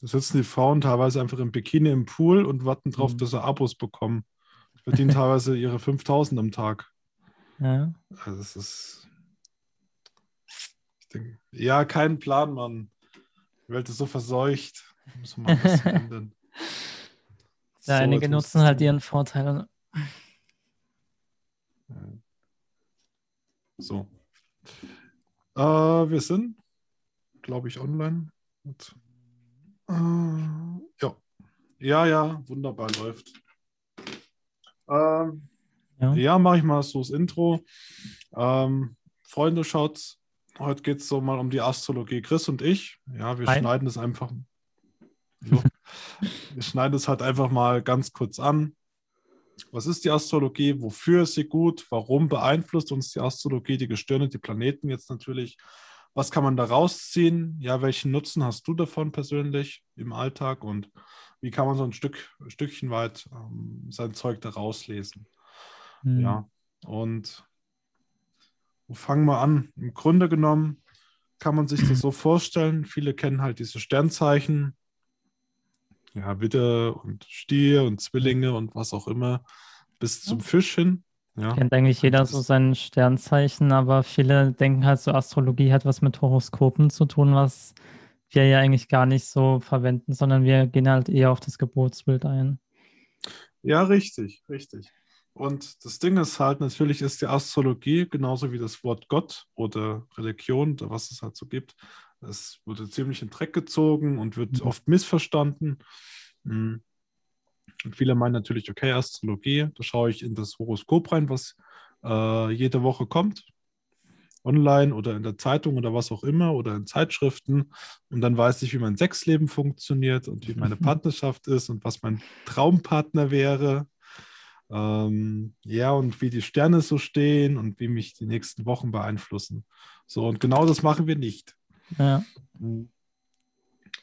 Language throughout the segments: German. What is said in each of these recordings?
Da sitzen die Frauen teilweise einfach im Bikini im Pool und warten drauf, Mhm. dass sie Abos bekommen. Die verdienen teilweise ihre 5000 am Tag. Ja. Also es ist. Ich denke, ja, kein Plan, Mann. Die Welt ist so verseucht. Muss man bisschen ändern. Ja, So, einige nutzen halt ihren Vorteil. So. Äh, wir sind, glaube ich, online. Und, ja. Ja, ja, wunderbar läuft. Ähm, Ja. ja, mache ich mal so das Intro. Ähm, Freunde, schaut, heute geht es so mal um die Astrologie. Chris und ich, ja, wir Hi. schneiden es einfach. So. wir schneiden es halt einfach mal ganz kurz an. Was ist die Astrologie? Wofür ist sie gut? Warum beeinflusst uns die Astrologie, die Gestirne, die Planeten jetzt natürlich? Was kann man da rausziehen? Ja, welchen Nutzen hast du davon persönlich im Alltag und wie kann man so ein Stück, Stückchen weit ähm, sein Zeug da rauslesen? Hm. Ja, und wo fangen wir an? Im Grunde genommen kann man sich das so vorstellen. Viele kennen halt diese Sternzeichen. Ja, Widder und Stier und Zwillinge und was auch immer, bis zum Fisch hin. Ja, Kennt eigentlich jeder so sein Sternzeichen, aber viele denken halt so, Astrologie hat was mit Horoskopen zu tun, was wir ja eigentlich gar nicht so verwenden, sondern wir gehen halt eher auf das Geburtsbild ein. ja, richtig, richtig. Und das Ding ist halt, natürlich ist die Astrologie genauso wie das Wort Gott oder Religion oder was es halt so gibt. Es wurde ziemlich in Dreck gezogen und wird Mhm. oft missverstanden. Mm. Und viele meinen natürlich, okay, Astrologie, da schaue ich in das Horoskop rein, was äh, jede Woche kommt. Online oder in der Zeitung oder was auch immer oder in Zeitschriften. Und dann weiß ich, wie mein Sexleben funktioniert und wie meine Partnerschaft ist und was mein Traumpartner wäre. Ähm, ja, und wie die Sterne so stehen und wie mich die nächsten Wochen beeinflussen. So, und genau das machen wir nicht. Ja,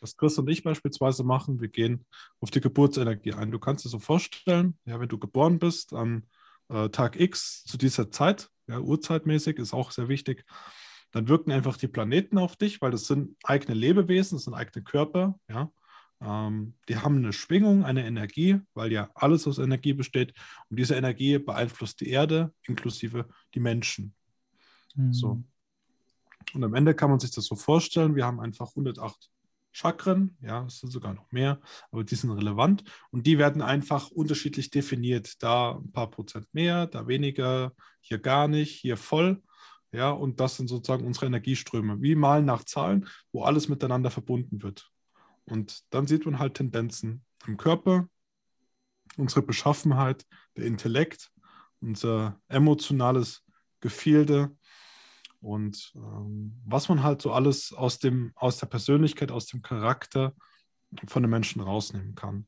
Was Chris und ich beispielsweise machen, wir gehen auf die Geburtsenergie ein. Du kannst dir so vorstellen, ja, wenn du geboren bist am äh, Tag X zu dieser Zeit, ja, urzeitmäßig ist auch sehr wichtig, dann wirken einfach die Planeten auf dich, weil das sind eigene Lebewesen, das sind eigene Körper, ja. Ähm, die haben eine Schwingung, eine Energie, weil ja alles aus Energie besteht. Und diese Energie beeinflusst die Erde, inklusive die Menschen. hm, So. Und am Ende kann man sich das so vorstellen, wir haben einfach 108 Chakren, ja, es sind sogar noch mehr, aber die sind relevant und die werden einfach unterschiedlich definiert. Da ein paar Prozent mehr, da weniger, hier gar nicht, hier voll. Ja, und das sind sozusagen unsere Energieströme, wie malen nach Zahlen, wo alles miteinander verbunden wird. Und dann sieht man halt Tendenzen im Körper, unsere Beschaffenheit, der Intellekt, unser emotionales Gefilde, und ähm, was man halt so alles aus, dem, aus der Persönlichkeit, aus dem Charakter von den Menschen rausnehmen kann.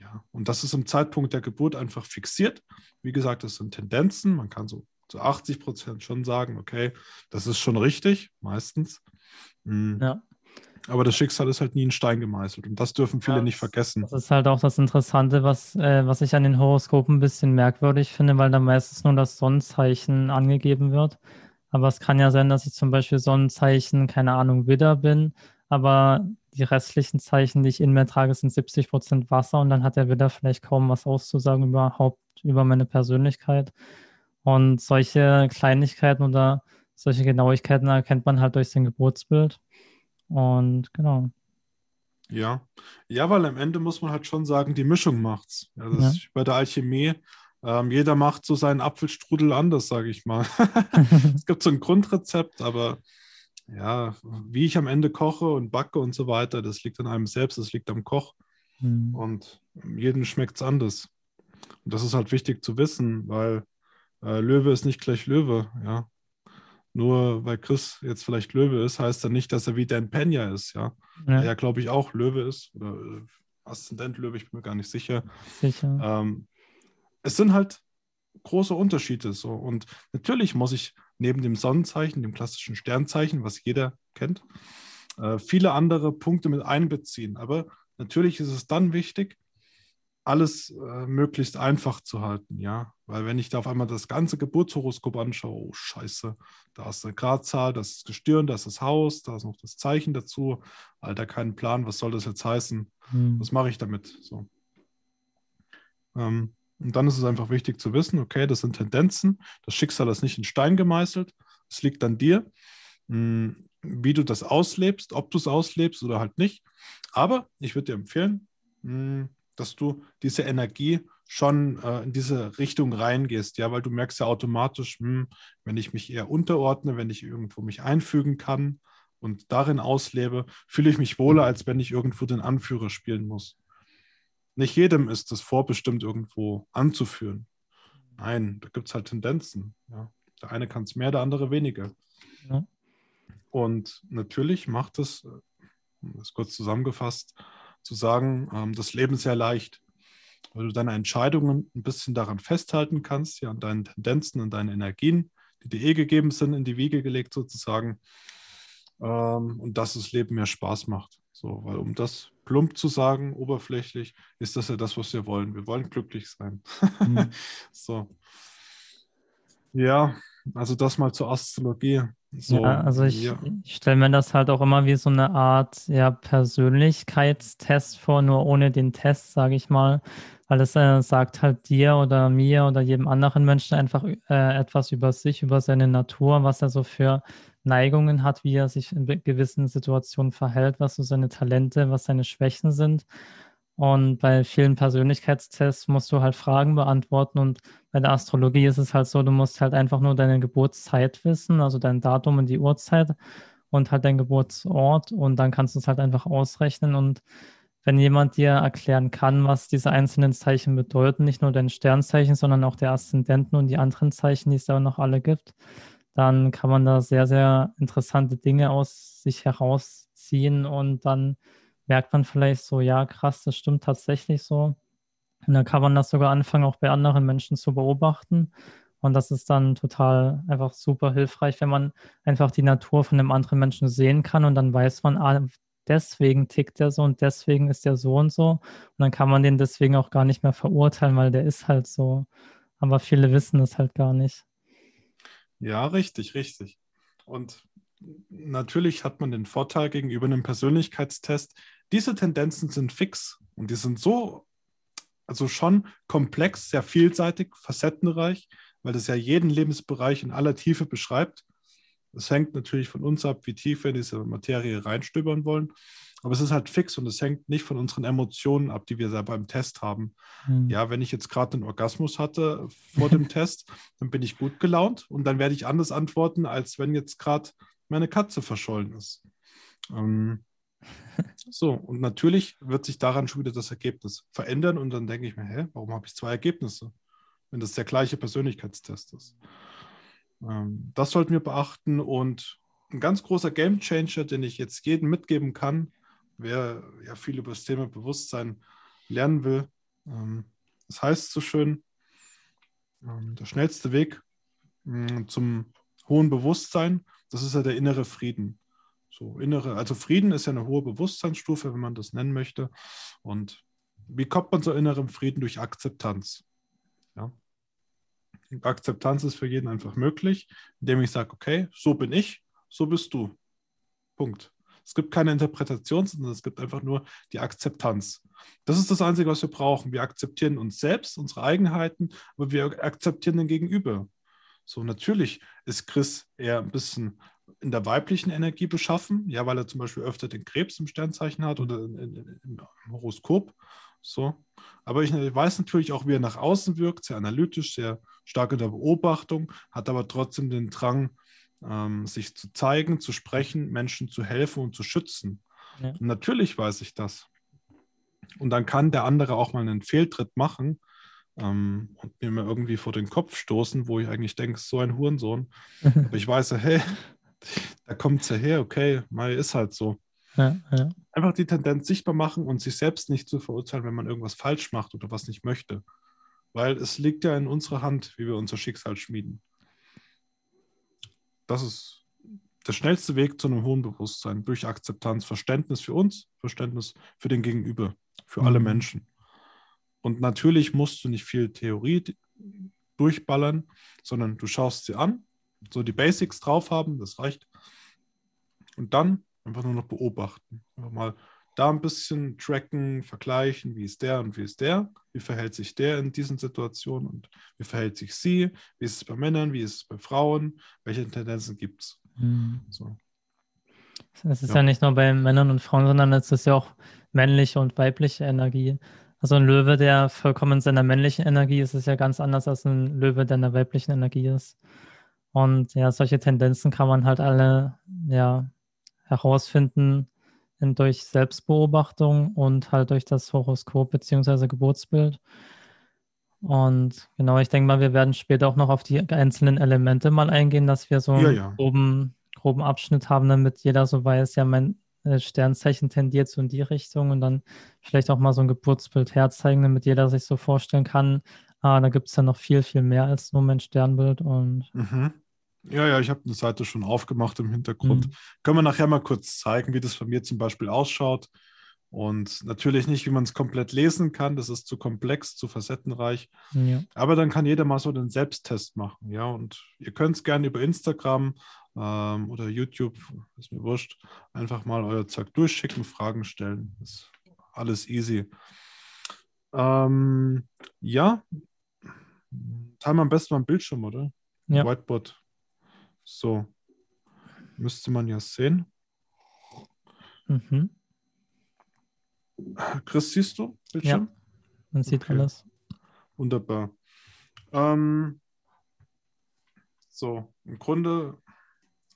Ja, und das ist im Zeitpunkt der Geburt einfach fixiert. Wie gesagt, das sind Tendenzen. Man kann so zu 80 Prozent schon sagen, okay, das ist schon richtig, meistens. Mhm. ja. Aber das Schicksal ist halt nie in Stein gemeißelt. Und das dürfen viele Ja, nicht vergessen. Das ist halt auch das Interessante, was, äh, was ich an den Horoskopen ein bisschen merkwürdig finde, weil da meistens nur das Sonnenzeichen angegeben wird. Aber es kann ja sein, dass ich zum Beispiel Sonnenzeichen, keine Ahnung, Widder bin, aber die restlichen Zeichen, die ich in mir trage, sind 70 Prozent Wasser und dann hat der Widder vielleicht kaum was auszusagen überhaupt über meine Persönlichkeit. Und solche Kleinigkeiten oder solche Genauigkeiten erkennt man halt durch sein Geburtsbild. Und genau. Ja, ja, weil am Ende muss man halt schon sagen, die Mischung macht's. Das Ja. bei der Alchemie. Ähm, jeder macht so seinen Apfelstrudel anders, sage ich mal. es gibt so ein Grundrezept, aber ja, wie ich am Ende koche und backe und so weiter, das liegt an einem selbst, das liegt am Koch Hm. und jedem schmeckt es anders. Und das ist halt wichtig zu wissen, weil äh, Löwe ist nicht gleich Löwe, ja. Nur weil Chris jetzt vielleicht Löwe ist, heißt er nicht, dass er wie Dan Pena ist, ja. Ja, Der ja, glaube ich, auch Löwe ist oder äh, Aszendent Löwe, ich bin mir gar nicht sicher. sicher. Ähm, es sind halt große Unterschiede so. Und natürlich muss ich neben dem Sonnenzeichen, dem klassischen Sternzeichen, was jeder kennt, äh, viele andere Punkte mit einbeziehen. Aber natürlich ist es dann wichtig, alles äh, möglichst einfach zu halten, ja. Weil wenn ich da auf einmal das ganze Geburtshoroskop anschaue, oh Scheiße, da ist eine Gradzahl, das ist Gestirn, das ist das Haus, da ist noch das Zeichen dazu. Alter, keinen Plan, was soll das jetzt heißen? Hm. Was mache ich damit? So. Ähm, und dann ist es einfach wichtig zu wissen, okay, das sind Tendenzen, das Schicksal ist nicht in Stein gemeißelt, es liegt an dir, hm, wie du das auslebst, ob du es auslebst oder halt nicht. Aber ich würde dir empfehlen, hm, dass du diese Energie schon äh, in diese Richtung reingehst, ja, weil du merkst ja automatisch, mh, wenn ich mich eher unterordne, wenn ich irgendwo mich einfügen kann und darin auslebe, fühle ich mich wohler, als wenn ich irgendwo den Anführer spielen muss. Nicht jedem ist es vorbestimmt, irgendwo anzuführen. Nein, da gibt es halt Tendenzen. Ja. Der eine kann es mehr, der andere weniger. Ja. Und natürlich macht es, um das kurz zusammengefasst zu sagen, ähm, das Leben sehr leicht, weil du deine Entscheidungen ein bisschen daran festhalten kannst, ja, an deinen Tendenzen, an deinen Energien, die dir eh gegeben sind, in die Wiege gelegt sozusagen. Ähm, und dass das Leben mehr Spaß macht. So, weil um das plump zu sagen, oberflächlich, ist das ja das, was wir wollen. Wir wollen glücklich sein. Mhm. so. Ja, also das mal zur Astrologie. So, ja, also ich, ja. ich stelle mir das halt auch immer wie so eine Art ja, Persönlichkeitstest vor, nur ohne den Test, sage ich mal. Weil es äh, sagt halt dir oder mir oder jedem anderen Menschen einfach äh, etwas über sich, über seine Natur, was er so für Neigungen hat, wie er sich in gewissen Situationen verhält, was so seine Talente, was seine Schwächen sind. Und bei vielen Persönlichkeitstests musst du halt Fragen beantworten. Und bei der Astrologie ist es halt so, du musst halt einfach nur deine Geburtszeit wissen, also dein Datum und die Uhrzeit und halt dein Geburtsort. Und dann kannst du es halt einfach ausrechnen. Und wenn jemand dir erklären kann, was diese einzelnen Zeichen bedeuten, nicht nur dein Sternzeichen, sondern auch der Aszendenten und die anderen Zeichen, die es da noch alle gibt, dann kann man da sehr, sehr interessante Dinge aus sich herausziehen und dann merkt man vielleicht so, ja, krass, das stimmt tatsächlich so. Und dann kann man das sogar anfangen, auch bei anderen Menschen zu beobachten. Und das ist dann total einfach super hilfreich, wenn man einfach die Natur von einem anderen Menschen sehen kann und dann weiß man, ah, deswegen tickt der so und deswegen ist der so und so. Und dann kann man den deswegen auch gar nicht mehr verurteilen, weil der ist halt so. Aber viele wissen es halt gar nicht. Ja, richtig, richtig. Und natürlich hat man den Vorteil gegenüber einem Persönlichkeitstest. Diese Tendenzen sind fix und die sind so, also schon komplex, sehr vielseitig, facettenreich, weil das ja jeden Lebensbereich in aller Tiefe beschreibt. Es hängt natürlich von uns ab, wie tief wir in diese Materie reinstöbern wollen. Aber es ist halt fix und es hängt nicht von unseren Emotionen ab, die wir da beim Test haben. Mhm. Ja, wenn ich jetzt gerade einen Orgasmus hatte vor dem Test, dann bin ich gut gelaunt und dann werde ich anders antworten, als wenn jetzt gerade meine Katze verschollen ist. Ähm, so, und natürlich wird sich daran schon wieder das Ergebnis verändern und dann denke ich mir, hä, warum habe ich zwei Ergebnisse, wenn das der gleiche Persönlichkeitstest ist? Ähm, das sollten wir beachten und ein ganz großer Gamechanger, den ich jetzt jedem mitgeben kann, wer ja viel über das Thema Bewusstsein lernen will. Ähm, das heißt so schön, ähm, der schnellste Weg mm, zum hohen Bewusstsein, das ist ja der innere Frieden. So innere, also Frieden ist ja eine hohe Bewusstseinsstufe, wenn man das nennen möchte. Und wie kommt man zu innerem Frieden? Durch Akzeptanz. Akzeptanz ist für jeden einfach möglich, indem ich sage, okay, so bin ich, so bist du. Punkt. Es gibt keine Interpretation, sondern es gibt einfach nur die Akzeptanz. Das ist das Einzige, was wir brauchen. Wir akzeptieren uns selbst, unsere Eigenheiten, aber wir akzeptieren den Gegenüber. So, natürlich ist Chris eher ein bisschen in der weiblichen Energie beschaffen, ja, weil er zum Beispiel öfter den Krebs im Sternzeichen hat oder im Horoskop. So. Aber ich weiß natürlich auch, wie er nach außen wirkt, sehr analytisch, sehr stark in der Beobachtung, hat aber trotzdem den Drang, ähm, sich zu zeigen, zu sprechen, Menschen zu helfen und zu schützen. Ja. natürlich weiß ich das. Und dann kann der andere auch mal einen Fehltritt machen ähm, und mir mal irgendwie vor den Kopf stoßen, wo ich eigentlich denke, so ein Hurensohn. Aber ich weiß, hey, da kommt es ja her, okay, Mai ist halt so. Ja, ja. Einfach die Tendenz sichtbar machen und sich selbst nicht zu verurteilen, wenn man irgendwas falsch macht oder was nicht möchte. Weil es liegt ja in unserer Hand, wie wir unser Schicksal schmieden das ist der schnellste Weg zu einem hohen Bewusstsein durch Akzeptanz, Verständnis für uns, Verständnis für den Gegenüber, für mhm. alle Menschen. Und natürlich musst du nicht viel Theorie durchballern, sondern du schaust sie an, so die Basics drauf haben, das reicht. Und dann einfach nur noch beobachten. Einfach mal da ein bisschen tracken, vergleichen, wie ist der und wie ist der, wie verhält sich der in diesen Situationen und wie verhält sich sie, wie ist es bei Männern, wie ist es bei Frauen, welche Tendenzen gibt es. Mhm. So. Es ist ja. ja. nicht nur bei Männern und Frauen, sondern es ist ja auch männliche und weibliche Energie. Also ein Löwe, der vollkommen in seiner männlichen Energie ist, ist ja ganz anders als ein Löwe, der in der weiblichen Energie ist. Und ja, solche Tendenzen kann man halt alle ja, herausfinden durch Selbstbeobachtung und halt durch das Horoskop bzw. Geburtsbild. Und genau, ich denke mal, wir werden später auch noch auf die einzelnen Elemente mal eingehen, dass wir so ja, ja. einen groben, groben Abschnitt haben, damit jeder so weiß, ja, mein äh, Sternzeichen tendiert so in die Richtung und dann vielleicht auch mal so ein Geburtsbild herzeigen, damit jeder sich so vorstellen kann, ah, da gibt es ja noch viel, viel mehr als nur mein Sternbild und mhm. Ja, ja, ich habe eine Seite schon aufgemacht im Hintergrund. Mhm. Können wir nachher mal kurz zeigen, wie das von mir zum Beispiel ausschaut. Und natürlich nicht, wie man es komplett lesen kann. Das ist zu komplex, zu facettenreich. Ja. Aber dann kann jeder mal so den Selbsttest machen. Ja, und ihr könnt es gerne über Instagram ähm, oder YouTube, ist mir wurscht, einfach mal euer Zeug durchschicken, Fragen stellen. Ist alles easy. Ähm, ja, teilen wir am besten mal ein Bildschirm, oder? Ja. Whiteboard. So. Müsste man ja sehen. Mhm. Chris, siehst du Bildschirm? Ja, man sieht okay. alles. Wunderbar. Ähm, so, im Grunde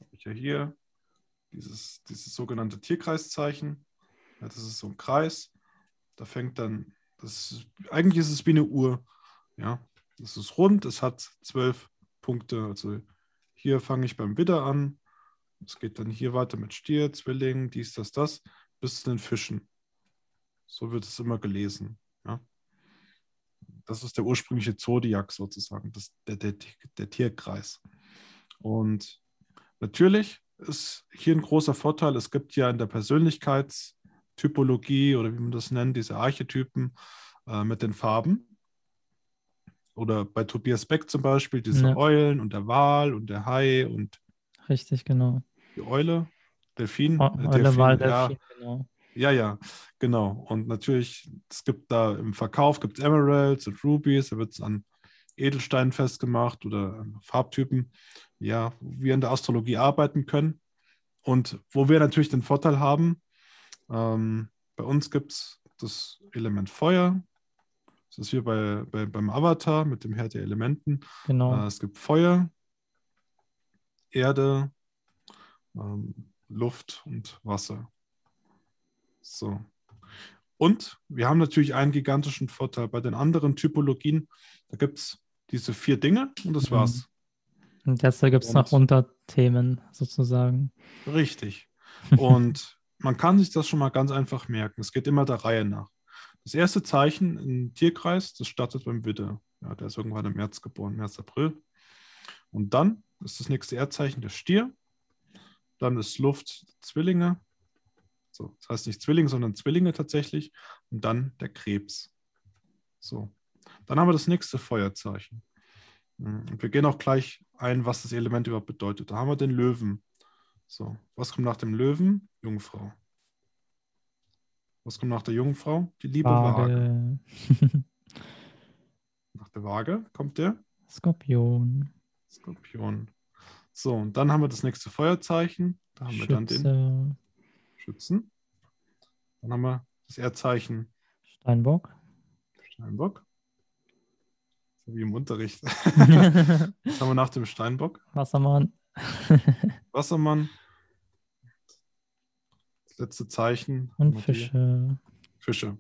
habe ich ja hier dieses, dieses sogenannte Tierkreiszeichen. Ja, das ist so ein Kreis. Da fängt dann, das eigentlich ist es wie eine Uhr. Ja, das ist rund, es hat zwölf Punkte, also hier fange ich beim Widder an. Es geht dann hier weiter mit Stier, Zwilling, dies, das, das, bis zu den Fischen. So wird es immer gelesen. Ja? Das ist der ursprüngliche Zodiac sozusagen, das, der, der, der Tierkreis. Und natürlich ist hier ein großer Vorteil, es gibt ja in der Persönlichkeitstypologie oder wie man das nennt, diese Archetypen äh, mit den Farben. Oder bei Tobias Beck zum Beispiel, diese ja. Eulen und der Wal und der Hai und. Richtig, genau. Die Eule, Delfin. O äh, Eule, Delfin, Wal, Delfin, ja. genau. Ja, ja, genau. Und natürlich, es gibt da im Verkauf gibt Emeralds und Rubies, da wird es an Edelsteinen festgemacht oder Farbtypen, ja, wo wir in der Astrologie arbeiten können. Und wo wir natürlich den Vorteil haben, ähm, bei uns gibt es das Element Feuer, das ist hier bei, bei, beim Avatar mit dem Herr der Elementen. Genau. Äh, es gibt Feuer, Erde, ähm, Luft und Wasser. So. Und wir haben natürlich einen gigantischen Vorteil. Bei den anderen Typologien, da gibt es diese vier Dinge und das mhm. war's. Und jetzt gibt es noch Unterthemen sozusagen. Richtig. Und man kann sich das schon mal ganz einfach merken. Es geht immer der Reihe nach. Das erste Zeichen im Tierkreis, das startet beim Widder. Ja, der ist irgendwann im März geboren, März, April. Und dann ist das nächste Erdzeichen der Stier. Dann ist Luft Zwillinge. So, das heißt nicht Zwillinge, sondern Zwillinge tatsächlich. Und dann der Krebs. So. Dann haben wir das nächste Feuerzeichen. Hm, und wir gehen auch gleich ein, was das Element überhaupt bedeutet. Da haben wir den Löwen. So, was kommt nach dem Löwen? Jungfrau. Was kommt nach der Jungfrau? Die liebe Waage. Waage. nach der Waage kommt der? Skorpion. Skorpion. So, und dann haben wir das nächste Feuerzeichen. Da haben Schütze. wir dann den Schützen. Dann haben wir das Erdzeichen Steinbock. Steinbock. So wie im Unterricht. Was haben wir nach dem Steinbock? Wassermann. Wassermann letzte Zeichen. Und Fische. Fische.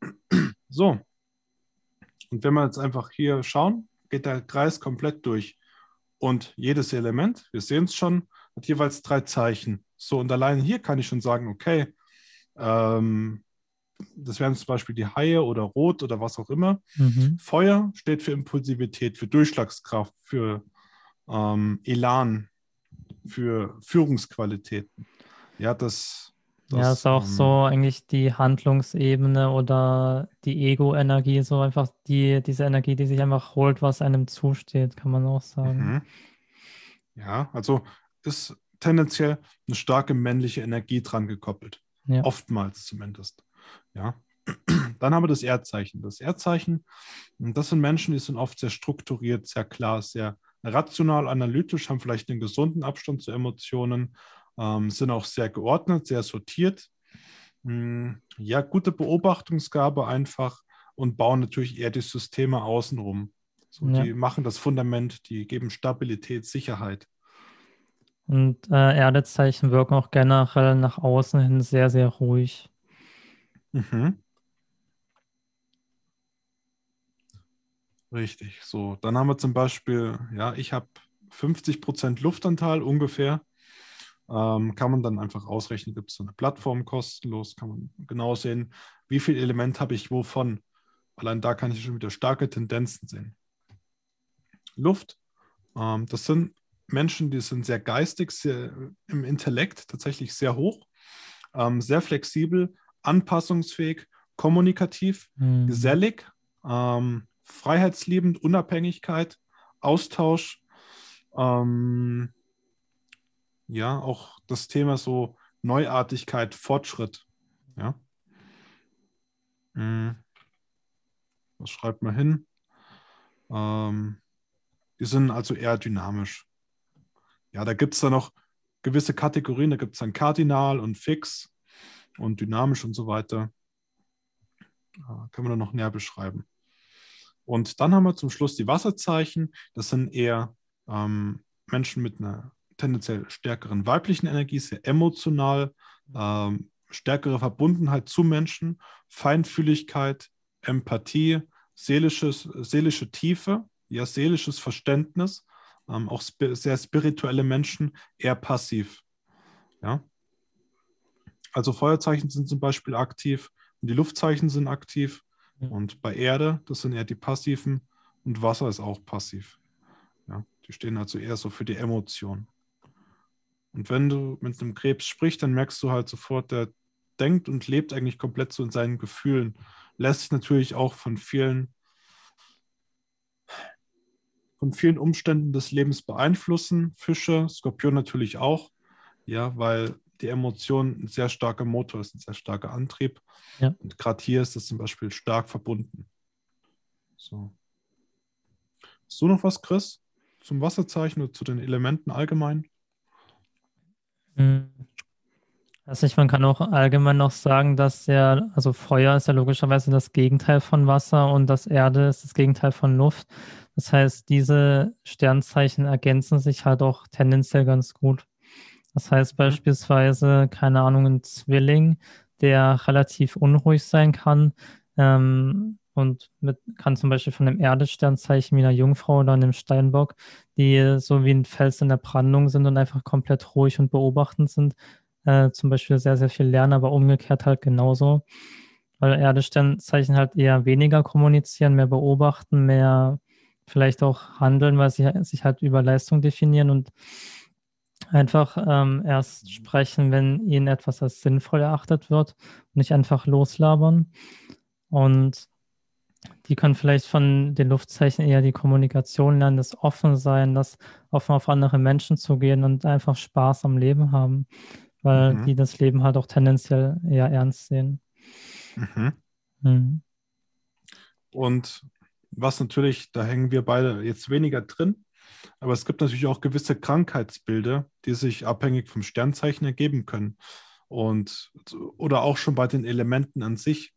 So. Und wenn wir jetzt einfach hier schauen, geht der Kreis komplett durch. Und jedes Element, wir sehen es schon, hat jeweils drei Zeichen. So, und allein hier kann ich schon sagen, okay, ähm, das wären zum Beispiel die Haie oder Rot oder was auch immer. Mhm. Feuer steht für Impulsivität, für Durchschlagskraft, für ähm, Elan, für Führungsqualitäten. Ja, das Das, ja, ist auch ähm, so eigentlich die Handlungsebene oder die Ego-Energie, so einfach die, diese Energie, die sich einfach holt, was einem zusteht, kann man auch sagen. Mhm. Ja, also ist tendenziell eine starke männliche Energie dran gekoppelt. Ja. Oftmals zumindest. Ja. Dann haben wir das Erdzeichen. Das Erdzeichen, das sind Menschen, die sind oft sehr strukturiert, sehr klar, sehr rational, analytisch, haben vielleicht einen gesunden Abstand zu Emotionen, ähm, sind auch sehr geordnet, sehr sortiert. Hm, ja, gute Beobachtungsgabe einfach und bauen natürlich eher die Systeme außenrum. So, ja. Die machen das Fundament, die geben Stabilität, Sicherheit. Und äh, Erdezeichen wirken auch generell nach außen hin sehr, sehr ruhig. Mhm. Richtig, so. Dann haben wir zum Beispiel, ja, ich habe 50% Luftanteil ungefähr. Ähm, kann man dann einfach ausrechnen, gibt es so eine Plattform kostenlos, kann man genau sehen, wie viel Element habe ich wovon. Allein da kann ich schon wieder starke Tendenzen sehen. Luft, ähm, das sind Menschen, die sind sehr geistig, sehr, im Intellekt tatsächlich sehr hoch, ähm, sehr flexibel, anpassungsfähig, kommunikativ, mhm. gesellig, ähm, freiheitsliebend, Unabhängigkeit, Austausch, ähm, ja, auch das Thema so Neuartigkeit, Fortschritt, ja. Mhm. Was schreibt man hin? Ähm, die sind also eher dynamisch. Ja, da gibt es dann noch gewisse Kategorien, da gibt es dann Kardinal und Fix und dynamisch und so weiter. Äh, können wir dann noch näher beschreiben. Und dann haben wir zum Schluss die Wasserzeichen. Das sind eher ähm, Menschen mit einer tendenziell stärkeren weiblichen Energie, sehr emotional, ähm, stärkere Verbundenheit zu Menschen, Feinfühligkeit, Empathie, seelisches, seelische Tiefe, ja, seelisches Verständnis ähm, auch sp sehr spirituelle Menschen eher passiv. Ja? Also Feuerzeichen sind zum Beispiel aktiv und die Luftzeichen sind aktiv. Ja. Und bei Erde, das sind eher die passiven und Wasser ist auch passiv. Ja? Die stehen also eher so für die Emotion. Und wenn du mit einem Krebs sprichst, dann merkst du halt sofort, der denkt und lebt eigentlich komplett so in seinen Gefühlen. Lässt sich natürlich auch von vielen von vielen Umständen des Lebens beeinflussen. Fische, Skorpion natürlich auch, ja, weil die Emotion ein sehr starker Motor ist, ein sehr starker Antrieb. Ja. Und gerade hier ist das zum Beispiel stark verbunden. So. Hast du noch was, Chris, zum Wasserzeichen oder zu den Elementen allgemein? Hm. Also ich, man kann auch allgemein noch sagen, dass ja, also Feuer ist ja logischerweise das Gegenteil von Wasser und das Erde ist das Gegenteil von Luft. Das heißt, diese Sternzeichen ergänzen sich halt auch tendenziell ganz gut. Das heißt mhm. beispielsweise, keine Ahnung, ein Zwilling, der relativ unruhig sein kann ähm, und mit, kann zum Beispiel von einem Erdesternzeichen wie einer Jungfrau oder einem Steinbock, die so wie ein Fels in der Brandung sind und einfach komplett ruhig und beobachtend sind, äh, zum Beispiel sehr, sehr viel lernen, aber umgekehrt halt genauso. Weil Erdesternzeichen halt eher weniger kommunizieren, mehr beobachten, mehr vielleicht auch handeln, weil sie sich halt über Leistung definieren und einfach ähm, erst sprechen, wenn ihnen etwas als sinnvoll erachtet wird und nicht einfach loslabern. Und die können vielleicht von den Luftzeichen eher die Kommunikation lernen, das Offensein, das offen auf andere Menschen zu gehen und einfach Spaß am Leben haben, weil mhm. die das Leben halt auch tendenziell eher ernst sehen. Mhm. Mhm. Und was natürlich, da hängen wir beide jetzt weniger drin, aber es gibt natürlich auch gewisse Krankheitsbilder, die sich abhängig vom Sternzeichen ergeben können. Und oder auch schon bei den Elementen an sich.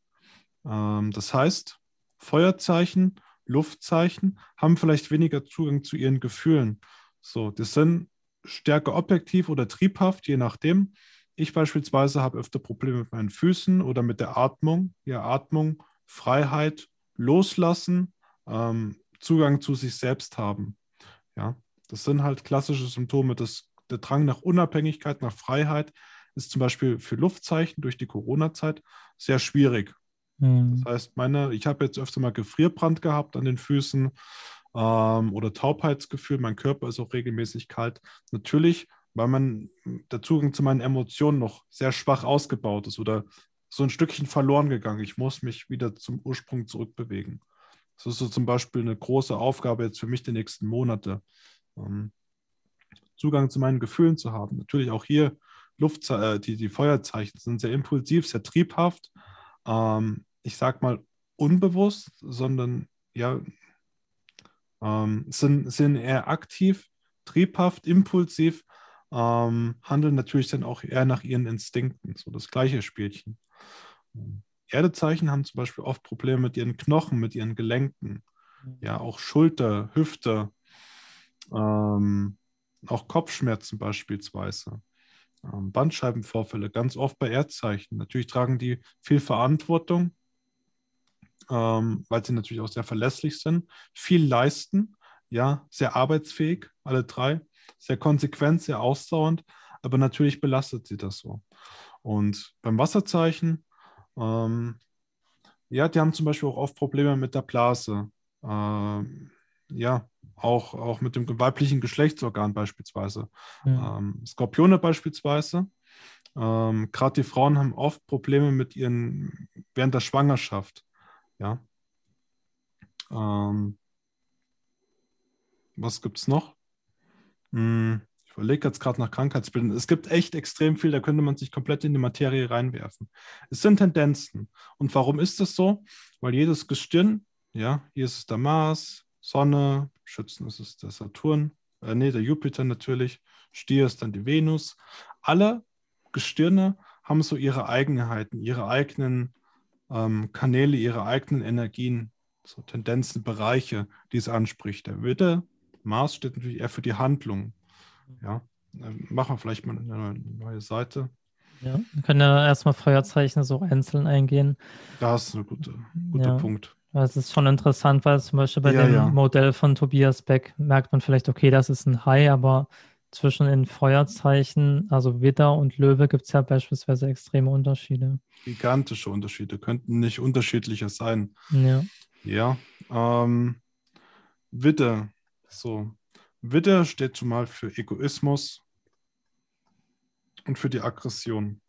Ähm, das heißt, Feuerzeichen, Luftzeichen haben vielleicht weniger Zugang zu ihren Gefühlen. So, das sind stärker objektiv oder triebhaft, je nachdem. Ich beispielsweise habe öfter Probleme mit meinen Füßen oder mit der Atmung. Ja, Atmung, Freiheit, Loslassen, ähm, Zugang zu sich selbst haben. Ja, das sind halt klassische Symptome. Das, der Drang nach Unabhängigkeit, nach Freiheit ist zum Beispiel für Luftzeichen durch die Corona-Zeit sehr schwierig. Mhm. Das heißt, meine, ich habe jetzt öfter mal Gefrierbrand gehabt an den Füßen ähm, oder Taubheitsgefühl. Mein Körper ist auch regelmäßig kalt. Natürlich weil man der Zugang zu meinen Emotionen noch sehr schwach ausgebaut ist oder so ein Stückchen verloren gegangen. Ich muss mich wieder zum Ursprung zurückbewegen. Das ist so zum Beispiel eine große Aufgabe jetzt für mich die nächsten Monate. Ähm, Zugang zu meinen Gefühlen zu haben. Natürlich auch hier Luft, äh, die, die Feuerzeichen sind sehr impulsiv, sehr triebhaft. Ähm, ich sag mal unbewusst, sondern ja, ähm, sind, sind eher aktiv, triebhaft, impulsiv, ähm, handeln natürlich dann auch eher nach ihren Instinkten. So das gleiche Spielchen. Erdezeichen haben zum Beispiel oft Probleme mit ihren Knochen, mit ihren Gelenken. Mhm. Ja, auch Schulter, Hüfte, ähm, auch Kopfschmerzen beispielsweise. Ähm, Bandscheibenvorfälle, ganz oft bei Erdzeichen. Natürlich tragen die viel Verantwortung, ähm, weil sie natürlich auch sehr verlässlich sind, viel leisten, ja, sehr arbeitsfähig, alle drei, sehr konsequent, sehr ausdauernd, aber natürlich belastet sie das so. Und beim Wasserzeichen, ähm, ja, die haben zum Beispiel auch oft Probleme mit der Blase. Ähm, ja, auch, auch mit dem weiblichen Geschlechtsorgan beispielsweise. Ja. Ähm, Skorpione beispielsweise. Ähm, Gerade die Frauen haben oft Probleme mit ihren während der Schwangerschaft. Ja. Ähm, was gibt es noch? Hm, ich überlege jetzt gerade nach Krankheitsbildern. Es gibt echt extrem viel, da könnte man sich komplett in die Materie reinwerfen. Es sind Tendenzen. Und warum ist das so? Weil jedes Gestirn, ja, hier ist es der Mars, Sonne, Schützen ist es der Saturn, äh, nee, der Jupiter natürlich, Stier ist dann die Venus. Alle Gestirne haben so ihre Eigenheiten, ihre eigenen ähm, Kanäle, ihre eigenen Energien, so Tendenzen, Bereiche, die es anspricht. Der Witte, Mars steht natürlich eher für die Handlung. Ja, ähm, machen wir vielleicht mal eine neue Seite. Ja, wir können ja erstmal Feuerzeichen so einzeln eingehen. Das ist ein guter, guter ja. Punkt. Es ist schon interessant, weil zum Beispiel bei ja, dem ja. Modell von Tobias Beck merkt man vielleicht, okay, das ist ein Hai, aber zwischen den Feuerzeichen, also Widder und Löwe, gibt es ja beispielsweise extreme Unterschiede. Gigantische Unterschiede, könnten nicht unterschiedlicher sein. Ja. Ja. Ähm, Widder, so. Widder steht zumal für Egoismus und für die Aggression.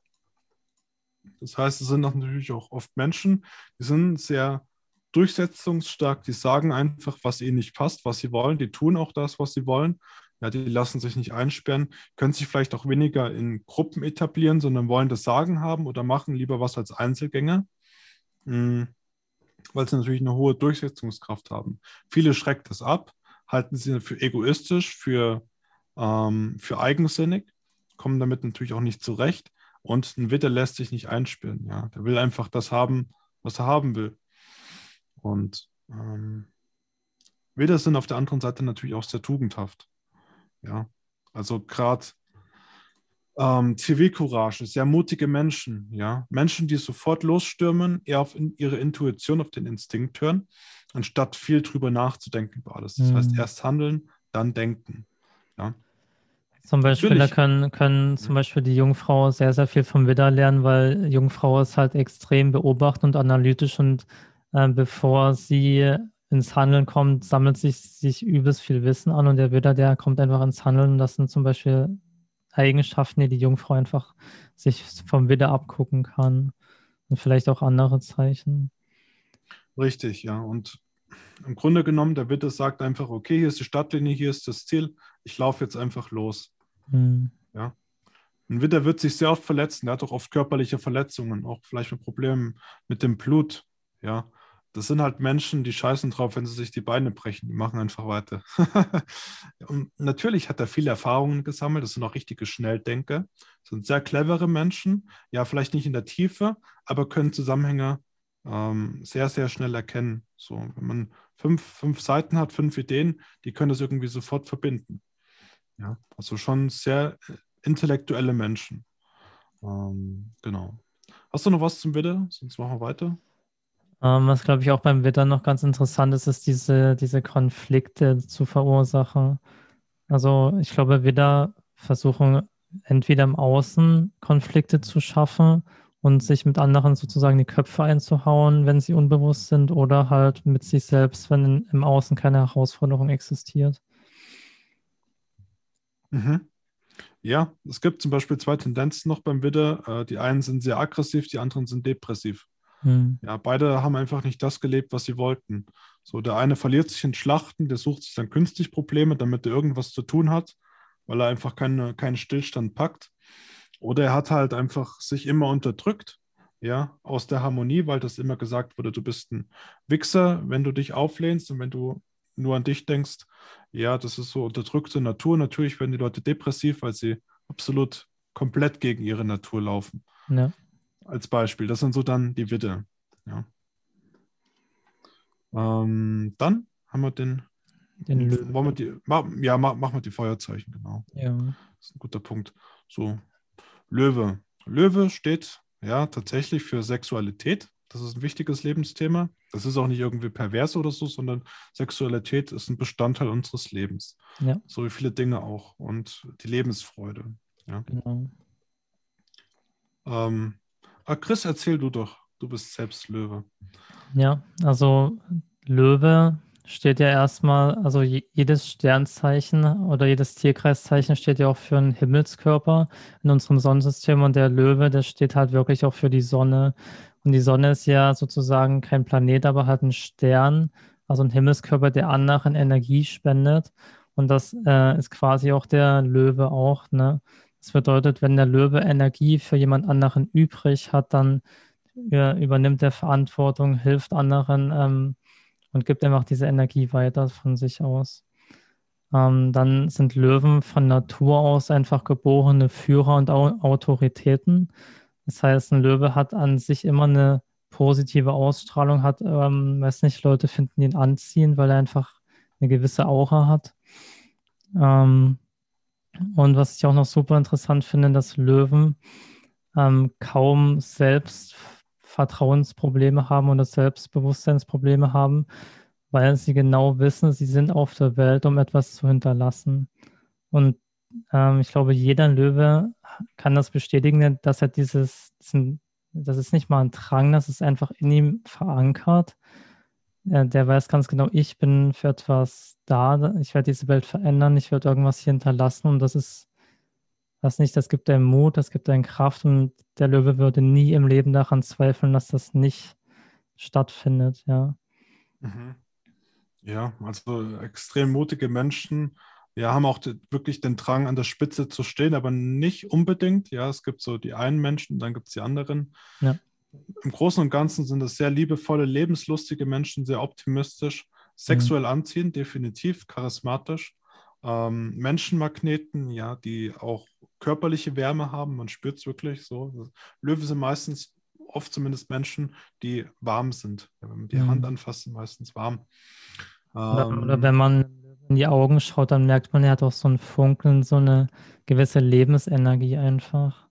Das heißt, es sind natürlich auch oft Menschen, die sind sehr durchsetzungsstark, die sagen einfach, was ihnen nicht passt, was sie wollen, die tun auch das, was sie wollen. Ja, die lassen sich nicht einsperren, können sich vielleicht auch weniger in Gruppen etablieren, sondern wollen das Sagen haben oder machen lieber was als Einzelgänger, mh, weil sie natürlich eine hohe Durchsetzungskraft haben. Viele schreckt das ab, halten sie für egoistisch, für, ähm, für eigensinnig, kommen damit natürlich auch nicht zurecht. Und ein Witter lässt sich nicht einsperren. Ja. Der will einfach das haben, was er haben will. Und ähm, Widder sind auf der anderen Seite natürlich auch sehr tugendhaft. Ja, also gerade ähm, Zivilcourage, sehr mutige Menschen, ja, Menschen, die sofort losstürmen, eher auf in, ihre Intuition, auf den Instinkt hören, anstatt viel drüber nachzudenken über alles. Das mhm. heißt, erst handeln, dann denken. Ja. Zum Beispiel, da können, können zum Beispiel die Jungfrau sehr, sehr viel vom Widder lernen, weil Jungfrau ist halt extrem beobachtend und analytisch und äh, bevor sie ins Handeln kommt, sammelt sich, sich übelst viel Wissen an und der Widder, der kommt einfach ins Handeln. Das sind zum Beispiel Eigenschaften, die die Jungfrau einfach sich vom Widder abgucken kann und vielleicht auch andere Zeichen. Richtig, ja. Und im Grunde genommen, der Widder sagt einfach, okay, hier ist die Stadtlinie, hier ist das Ziel, ich laufe jetzt einfach los. Mhm. Ja. Ein Widder wird sich sehr oft verletzen, er hat auch oft körperliche Verletzungen, auch vielleicht mit Problemen mit dem Blut, ja das sind halt Menschen, die scheißen drauf, wenn sie sich die Beine brechen. Die machen einfach weiter. und natürlich hat er viele Erfahrungen gesammelt. Das sind auch richtige Schnelldenker. Das sind sehr clevere Menschen. Ja, vielleicht nicht in der Tiefe, aber können Zusammenhänge ähm, sehr, sehr schnell erkennen. So, wenn man fünf, fünf Seiten hat, fünf Ideen, die können das irgendwie sofort verbinden. Ja, also schon sehr äh, intellektuelle Menschen. Ähm, genau. Hast du noch was zum Widder? Sonst machen wir weiter. Ähm, was, glaube ich, auch beim Witter noch ganz interessant ist, ist diese, diese Konflikte zu verursachen. Also ich glaube, Widder versuchen entweder im Außen Konflikte zu schaffen und sich mit anderen sozusagen die Köpfe einzuhauen, wenn sie unbewusst sind, oder halt mit sich selbst, wenn im Außen keine Herausforderung existiert. Mhm. Ja, es gibt zum Beispiel zwei Tendenzen noch beim Widder. Äh, die einen sind sehr aggressiv, die anderen sind depressiv. Hm. Ja, beide haben einfach nicht das gelebt, was sie wollten. So, der eine verliert sich in Schlachten, der sucht sich dann künstlich Probleme, damit er irgendwas zu tun hat, weil er einfach keine, keinen Stillstand packt. Oder er hat halt einfach sich immer unterdrückt, ja, aus der Harmonie, weil das immer gesagt wurde, du bist ein Wichser, wenn du dich auflehnst und wenn du nur an dich denkst, ja, das ist so unterdrückte Natur. Natürlich werden die Leute depressiv, weil sie absolut komplett gegen ihre Natur laufen. Ja. Als Beispiel. Das sind so dann die Witte. Ja. Ähm, dann haben wir den. Den Löwen. Wollen wir die, mach, ja, mach, mach mal die Feuerzeichen, genau. Ja. Das ist ein guter Punkt. So, Löwe. Löwe steht ja tatsächlich für Sexualität. Das ist ein wichtiges Lebensthema. Das ist auch nicht irgendwie pervers oder so, sondern Sexualität ist ein Bestandteil unseres Lebens. Ja. So wie viele Dinge auch. Und die Lebensfreude. Ja. Genau. Ähm, ah, Chris, erzähl du doch. Du bist selbst Löwe. Ja, also Löwe steht ja erstmal, also jedes Sternzeichen oder jedes Tierkreiszeichen steht ja auch für einen Himmelskörper in unserem Sonnensystem und der Löwe, der steht halt wirklich auch für die Sonne. Und die Sonne ist ja sozusagen kein Planet, aber halt ein Stern, also ein Himmelskörper, der anderen Energie spendet. Und das äh, ist quasi auch der Löwe auch. Ne? Das bedeutet, wenn der Löwe Energie für jemand anderen übrig hat, dann übernimmt er Verantwortung, hilft anderen. Ähm, und gibt einfach diese Energie weiter von sich aus. Ähm, dann sind Löwen von Natur aus einfach geborene Führer und Au Autoritäten. Das heißt, ein Löwe hat an sich immer eine positive Ausstrahlung, hat, ähm, weiß nicht, Leute finden ihn anziehend, weil er einfach eine gewisse Aura hat. Ähm, und was ich auch noch super interessant finde, dass Löwen ähm, kaum selbst Vertrauensprobleme haben oder Selbstbewusstseinsprobleme haben, weil sie genau wissen, sie sind auf der Welt, um etwas zu hinterlassen. Und ähm, ich glaube, jeder Löwe kann das bestätigen, dass er dieses, diesen, das ist nicht mal ein Drang, das ist einfach in ihm verankert. Äh, der weiß ganz genau, ich bin für etwas da, ich werde diese Welt verändern, ich werde irgendwas hier hinterlassen und das ist das nicht, das gibt einem Mut, das gibt einem Kraft und der Löwe würde nie im Leben daran zweifeln, dass das nicht stattfindet, ja. Mhm. Ja, also extrem mutige Menschen, ja, haben auch wirklich den Drang, an der Spitze zu stehen, aber nicht unbedingt. Ja, es gibt so die einen Menschen, dann gibt es die anderen. Ja. Im Großen und Ganzen sind es sehr liebevolle, lebenslustige Menschen, sehr optimistisch, sexuell mhm. anziehend, definitiv, charismatisch. Ähm, Menschenmagneten, ja, die auch körperliche Wärme haben, man spürt es wirklich so. Löwe sind meistens, oft zumindest Menschen, die warm sind. Ja, wenn man die mhm. Hand anfasst, sind meistens warm. Oder, ähm, oder, wenn man in die Augen schaut, dann merkt man, er hat auch so ein Funkeln, so eine gewisse Lebensenergie einfach.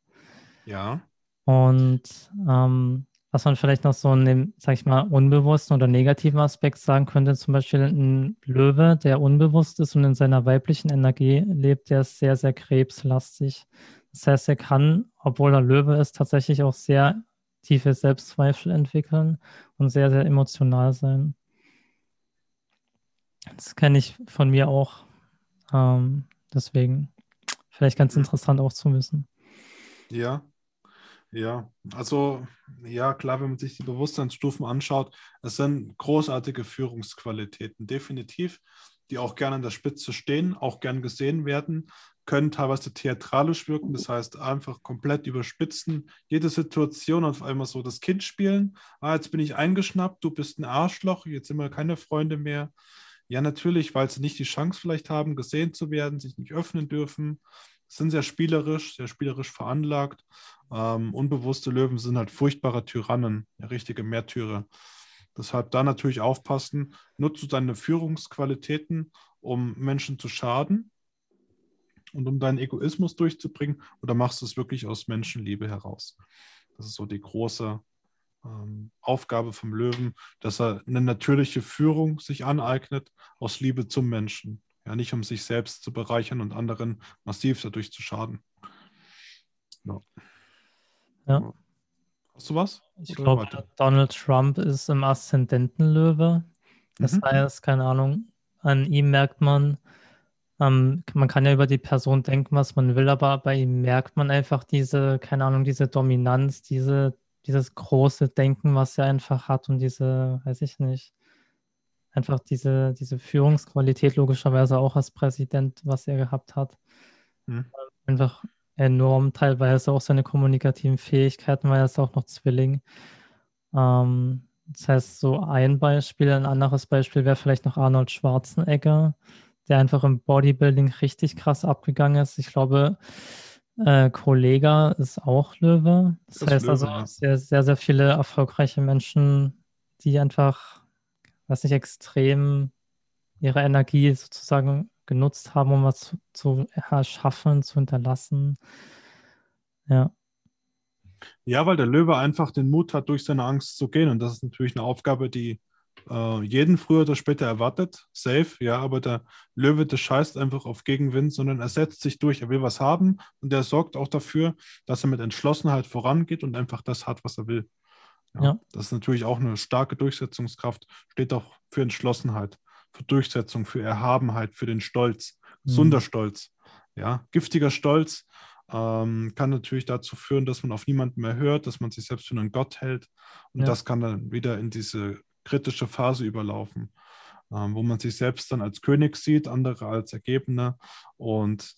Ja. Und ähm, was man vielleicht noch so in dem, sag ich mal, unbewussten oder negativen Aspekt sagen könnte, zum Beispiel ein Löwe, der unbewusst ist und in seiner weiblichen Energie lebt, der ist sehr, sehr krebslastig. Das heißt, er kann, obwohl er Löwe ist, tatsächlich auch sehr tiefe Selbstzweifel entwickeln und sehr, sehr emotional sein. Das kenne ich von mir auch. Ähm, deswegen vielleicht ganz interessant auch zu wissen. Ja, ja, also ja, klar, wenn man sich die Bewusstseinsstufen anschaut, es sind großartige Führungsqualitäten, definitiv, die auch gerne an der Spitze stehen, auch gern gesehen werden, können teilweise theatralisch wirken, das heißt einfach komplett überspitzen, jede Situation auf einmal so das Kind spielen, ah, jetzt bin ich eingeschnappt, du bist ein Arschloch, jetzt sind wir keine Freunde mehr. Ja, natürlich, weil sie nicht die Chance vielleicht haben, gesehen zu werden, sich nicht öffnen dürfen, sind sehr spielerisch, sehr spielerisch veranlagt. Ähm, unbewusste Löwen sind halt furchtbare Tyrannen, richtige Märtyrer. Deshalb da natürlich aufpassen, nutzt du deine Führungsqualitäten, um Menschen zu schaden und um deinen Egoismus durchzubringen oder machst du es wirklich aus Menschenliebe heraus? Das ist so die große ähm, Aufgabe vom Löwen, dass er eine natürliche Führung sich aneignet aus Liebe zum Menschen. Ja, nicht um sich selbst zu bereichern und anderen massiv dadurch zu schaden. Ja. ja. Hast du was? Ich glaube, Donald Trump ist im Aszendentenlöwe. Das mhm. heißt, keine Ahnung, an ihm merkt man, ähm, man kann ja über die Person denken, was man will, aber bei ihm merkt man einfach diese, keine Ahnung, diese Dominanz, diese, dieses große Denken, was er einfach hat und diese, weiß ich nicht, einfach diese, diese Führungsqualität logischerweise auch als Präsident, was er gehabt hat. Mhm. Einfach enorm, teilweise auch seine kommunikativen Fähigkeiten, weil er ist auch noch Zwilling. Ähm, das heißt, so ein Beispiel, ein anderes Beispiel wäre vielleicht noch Arnold Schwarzenegger, der einfach im Bodybuilding richtig krass abgegangen ist. Ich glaube, äh, Kollega ist auch Löwe. Das, das heißt Löwe, also ja. sehr, sehr, sehr viele erfolgreiche Menschen, die einfach, was nicht, extrem ihre Energie sozusagen genutzt haben, um was zu, zu erschaffen, zu hinterlassen. Ja. Ja, weil der Löwe einfach den Mut hat, durch seine Angst zu gehen. Und das ist natürlich eine Aufgabe, die äh, jeden früher oder später erwartet. Safe, ja, aber der Löwe, der scheißt einfach auf Gegenwind, sondern er setzt sich durch. Er will was haben und er sorgt auch dafür, dass er mit Entschlossenheit vorangeht und einfach das hat, was er will. Ja, ja. Das ist natürlich auch eine starke Durchsetzungskraft, steht auch für Entschlossenheit, für Durchsetzung, für Erhabenheit, für den Stolz, gesunder mhm. Stolz. Ja, giftiger Stolz ähm, kann natürlich dazu führen, dass man auf niemanden mehr hört, dass man sich selbst für einen Gott hält. Und ja. das kann dann wieder in diese kritische Phase überlaufen, ähm, wo man sich selbst dann als König sieht, andere als Ergebene und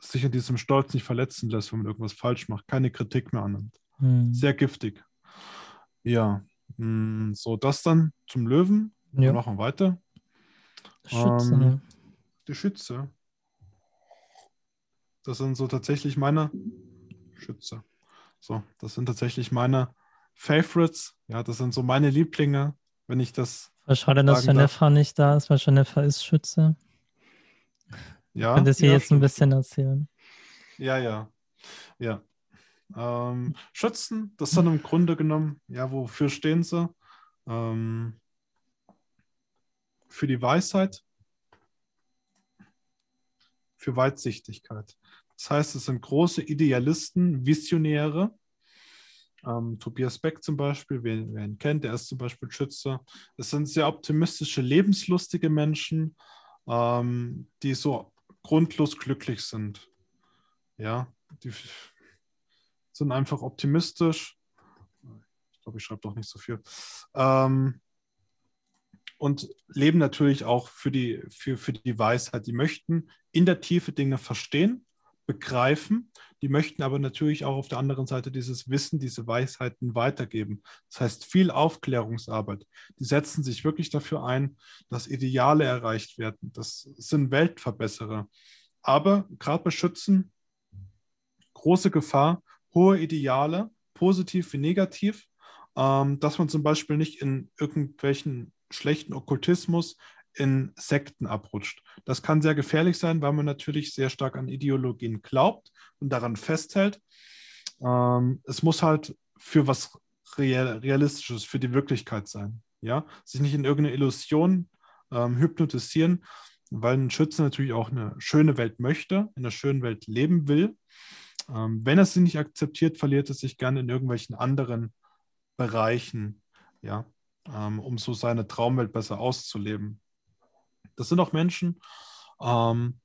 sich in diesem Stolz nicht verletzen lässt, wenn man irgendwas falsch macht, keine Kritik mehr annimmt. Mhm. Sehr giftig. Ja, mh, hm, so das dann zum Löwen. Ja. Wir machen weiter. Schütze. Ähm, die Schütze. Das sind so tatsächlich meine Schütze. So, das sind tatsächlich meine Favorites. Ja, das sind so meine Lieblinge, wenn ich das. Schade, dass Jennifer nicht da ist, weil Jennifer ist Schütze. Ja. Könntest du ja, jetzt ein bisschen erzählen? Ja, ja. Ja. Ähm, Schützen, das sind im Grunde genommen, ja, wofür stehen sie? Ähm, für die Weisheit, für Weitsichtigkeit. Das heißt, es sind große Idealisten, Visionäre. Ähm, Tobias Beck zum Beispiel, wer, wer, ihn kennt, der ist zum Beispiel Schütze. Es sind sehr optimistische, lebenslustige Menschen, ähm, die so grundlos glücklich sind. Ja, die sind einfach optimistisch. Ich glaube, ich schreibe doch nicht so viel. Ähm, und leben natürlich auch für die, für, für die Weisheit. Die möchten in der Tiefe Dinge verstehen begreifen. Die möchten aber natürlich auch auf der anderen Seite dieses Wissen, diese Weisheiten weitergeben. Das heißt viel Aufklärungsarbeit. Die setzen sich wirklich dafür ein, dass Ideale erreicht werden. Das sind Weltverbesserer. Aber gerade bei Schützen, große Gefahr, hohe Ideale, positiv wie negativ, ähm, dass man zum Beispiel nicht in irgendwelchen schlechten Okkultismus, in Sekten abrutscht. Das kann sehr gefährlich sein, weil man natürlich sehr stark an Ideologien glaubt und daran festhält. Ähm, es muss halt für was Real, Realistisches, für die Wirklichkeit sein. Ja? Sich nicht in irgendeine Illusion ähm, hypnotisieren, weil ein Schütze natürlich auch eine schöne Welt möchte, in einer schönen Welt leben will. Ähm, wenn er sie nicht akzeptiert, verliert er sich gerne in irgendwelchen anderen Bereichen, ja, ähm, um so seine Traumwelt besser auszuleben. Das sind auch Menschen, ähm,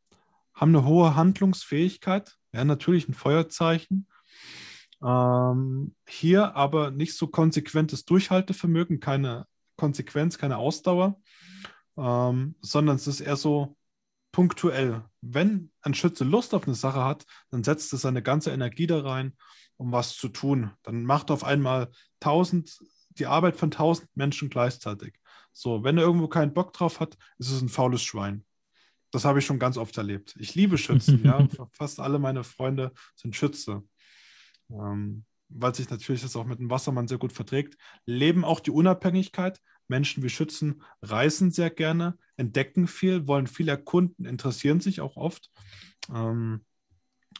haben eine hohe Handlungsfähigkeit, ja, natürlich ein Feuerzeichen. Ähm, hier aber nicht so konsequentes Durchhaltevermögen, keine Konsequenz, keine Ausdauer, ähm, sondern es ist eher so punktuell. Wenn ein Schütze Lust auf eine Sache hat, dann setzt er seine ganze Energie da rein, um was zu tun. Dann macht er auf einmal tausend, die Arbeit von tausend Menschen gleichzeitig. So, wenn er irgendwo keinen Bock drauf hat, ist es ein faules Schwein. Das habe ich schon ganz oft erlebt. Ich liebe Schützen, ja. Fast alle meine Freunde sind Schütze. Ähm, weil sich natürlich das auch mit dem Wassermann sehr gut verträgt, leben auch die Unabhängigkeit. Menschen wie Schützen reisen sehr gerne, entdecken viel, wollen viel erkunden, interessieren sich auch oft ähm,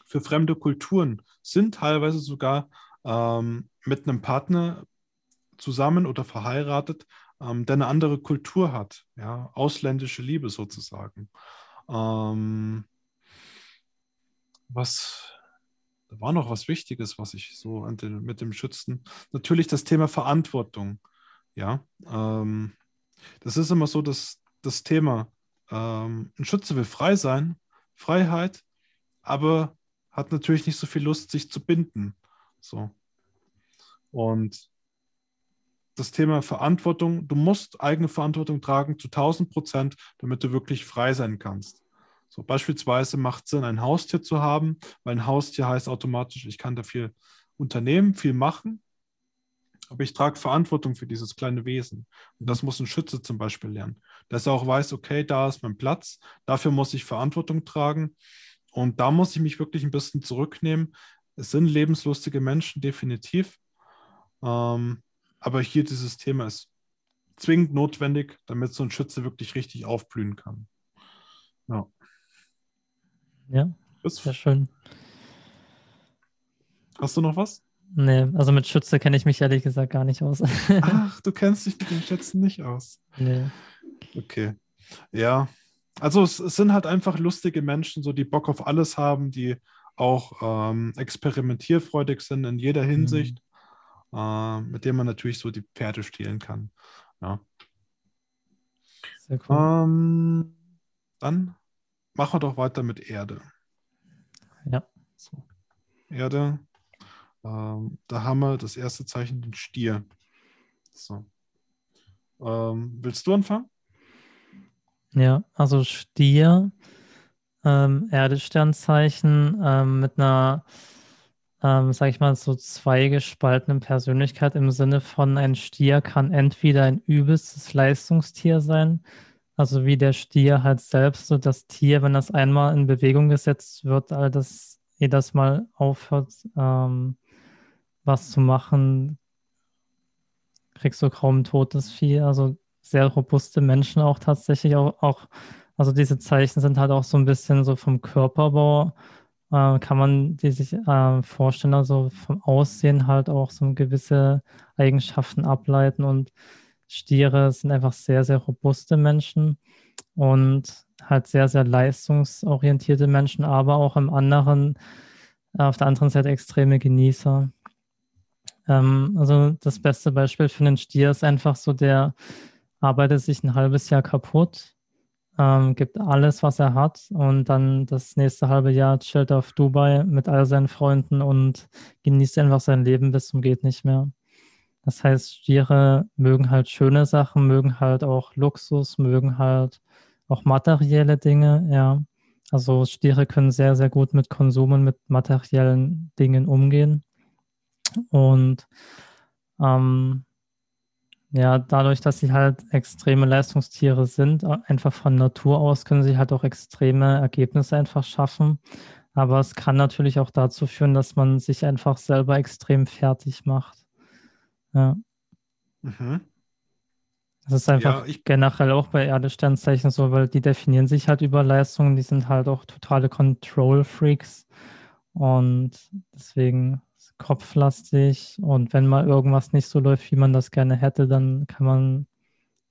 für fremde Kulturen, sind teilweise sogar ähm, mit einem Partner zusammen oder verheiratet, ähm, der eine andere Kultur hat, ja, ausländische Liebe sozusagen. Ähm, was, da war noch was Wichtiges, was ich so den, mit dem Schützen, natürlich das Thema Verantwortung, ja, ähm, das ist immer so das, das Thema, ähm, ein Schütze will frei sein, Freiheit, aber hat natürlich nicht so viel Lust, sich zu binden. So. Und das Thema Verantwortung, du musst eigene Verantwortung tragen zu 1000 Prozent, damit du wirklich frei sein kannst. So beispielsweise macht es Sinn, ein Haustier zu haben, weil ein Haustier heißt automatisch, ich kann dafür unternehmen, viel machen, aber ich trage Verantwortung für dieses kleine Wesen. Und das muss ein Schütze zum Beispiel lernen, dass er auch weiß, okay, da ist mein Platz, dafür muss ich Verantwortung tragen und da muss ich mich wirklich ein bisschen zurücknehmen. Es sind lebenslustige Menschen, definitiv. Ähm, aber hier dieses Thema ist zwingend notwendig, damit so ein Schütze wirklich richtig aufblühen kann. Ja. Ja, sehr schön. Hast du noch was? Nee, also mit Schütze kenne ich mich ehrlich gesagt gar nicht aus. Ach, du kennst dich mit den Schützen nicht aus. Nee. Okay. Ja. Also es, es, sind halt einfach lustige Menschen, so die Bock auf alles haben, die auch ähm, experimentierfreudig sind in jeder Hinsicht, mhm. äh, mit denen man natürlich so die Pferde stehlen kann. Ja. Sehr cool. Ähm, dann machen wir doch weiter mit Erde. Ja. So. Erde. Ähm, da haben wir das erste Zeichen, den Stier. So. Ähm, willst du anfangen? Ja, also Stier, ähm, Erdesternzeichen ähm, mit einer, ähm, sag ich mal, so zweigespaltenen Persönlichkeit im Sinne von ein Stier kann entweder ein übelstes Leistungstier sein, also wie der Stier halt selbst, so das Tier, wenn das einmal in Bewegung gesetzt wird, all das jedes Mal aufhört, ähm, was zu machen, kriegst du kaum totes Vieh. Also sehr robuste Menschen auch tatsächlich auch, auch also diese Zeichen sind halt auch so ein bisschen so vom Körperbau, äh, kann man die sich äh, vorstellen, also vom Aussehen halt auch so gewisse Eigenschaften ableiten und Stiere sind einfach sehr, sehr robuste Menschen und halt sehr, sehr leistungsorientierte Menschen, aber auch im anderen, auf der anderen Seite extreme Genießer. Ähm, also das beste Beispiel für einen Stier ist einfach so, der arbeitet sich ein halbes Jahr kaputt, ähm, gibt alles, was er hat und dann das nächste halbe Jahr chillt er auf Dubai mit all seinen Freunden und genießt einfach sein Leben bis zum geht nicht mehr. Das heißt, Stiere mögen halt schöne Sachen, mögen halt auch Luxus, mögen halt auch materielle Dinge, ja. Also Stiere können sehr, sehr gut mit Konsum und mit materiellen Dingen umgehen. Und ähm, ja, dadurch, dass sie halt extreme Leistungstiere sind, einfach von Natur aus können sie halt auch extreme Ergebnisse einfach schaffen. Aber es kann natürlich auch dazu führen, dass man sich einfach selber extrem fertig macht. Ja. Mhm. Das ist einfach ja, generell auch bei Erdesternzeichen so, weil die definieren sich halt über Leistungen, die sind halt auch totale Control-Freaks. Und deswegen kopflastig und wenn mal irgendwas nicht so läuft, wie man das gerne hätte, dann kann man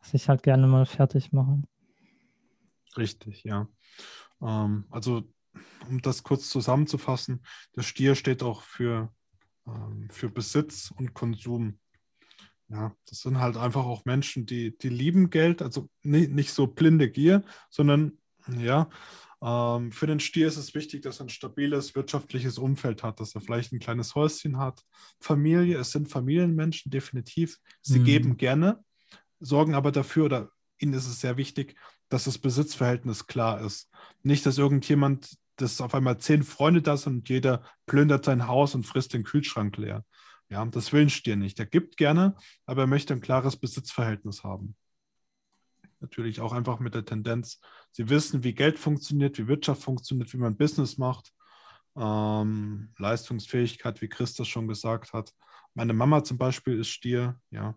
sich halt gerne mal fertig machen. Richtig, ja. Ähm, also, um das kurz zusammenzufassen, der Stier steht auch für, ähm, für Besitz und Konsum. Ja, das sind halt einfach auch Menschen, die, die lieben Geld, also nicht, nicht so blinde Gier, sondern ja, ähm, für den Stier ist es wichtig, dass er ein stabiles wirtschaftliches Umfeld hat, dass er vielleicht ein kleines Häuschen hat. Familie, es sind Familienmenschen, definitiv. Sie mhm. geben gerne, sorgen aber dafür, oder ihnen ist es sehr wichtig, dass das Besitzverhältnis klar ist. Nicht, dass irgendjemand, dass auf einmal zehn Freunde da sind und jeder plündert sein Haus und frisst den Kühlschrank leer. Ja, das will ein Stier nicht. Er gibt gerne, aber er möchte ein klares Besitzverhältnis haben. Natürlich auch einfach mit der Tendenz, sie wissen, wie Geld funktioniert, wie Wirtschaft funktioniert, wie man Business macht. Ähm, Leistungsfähigkeit, wie Chris das schon gesagt hat. Meine Mama zum Beispiel ist Stier, ja.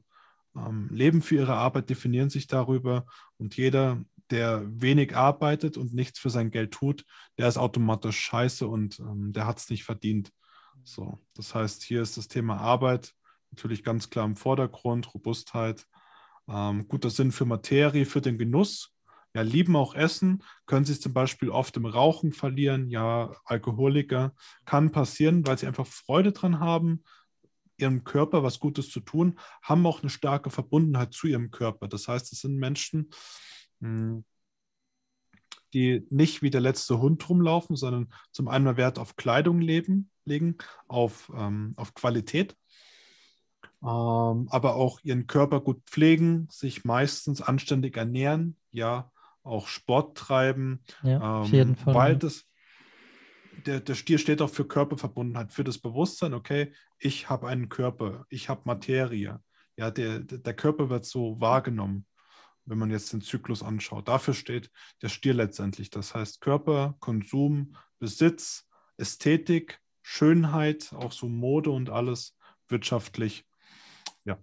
Ähm, leben für ihre Arbeit, definieren sich darüber und jeder, der wenig arbeitet und nichts für sein Geld tut, der ist automatisch scheiße und ähm, der hat es nicht verdient. So, das heißt, hier ist das Thema Arbeit natürlich ganz klar im Vordergrund, Robustheit, ähm, guter Sinn für Materie, für den Genuss. Ja, lieben auch Essen, können sich zum Beispiel oft im Rauchen verlieren. Ja, Alkoholiker kann passieren, weil sie einfach Freude dran haben, ihrem Körper was Gutes zu tun, haben auch eine starke Verbundenheit zu ihrem Körper. Das heißt, es sind Menschen, hm, die nicht wie der letzte Hund rumlaufen, sondern zum einen Wert auf Kleidung leben, legen, auf, ähm, auf Qualität, aber auch ihren Körper gut pflegen, sich meistens anständig ernähren, ja, auch Sport treiben, ja, auf jeden ähm, Fall, weil das, der, der Stier steht auch für Körperverbundenheit, für das Bewusstsein, okay, ich habe einen Körper, ich habe Materie. Ja, der, der Körper wird so wahrgenommen, wenn man jetzt den Zyklus anschaut. Dafür steht der Stier letztendlich. Das heißt Körper, Konsum, Besitz, Ästhetik, Schönheit, auch so Mode und alles wirtschaftlich. Ja,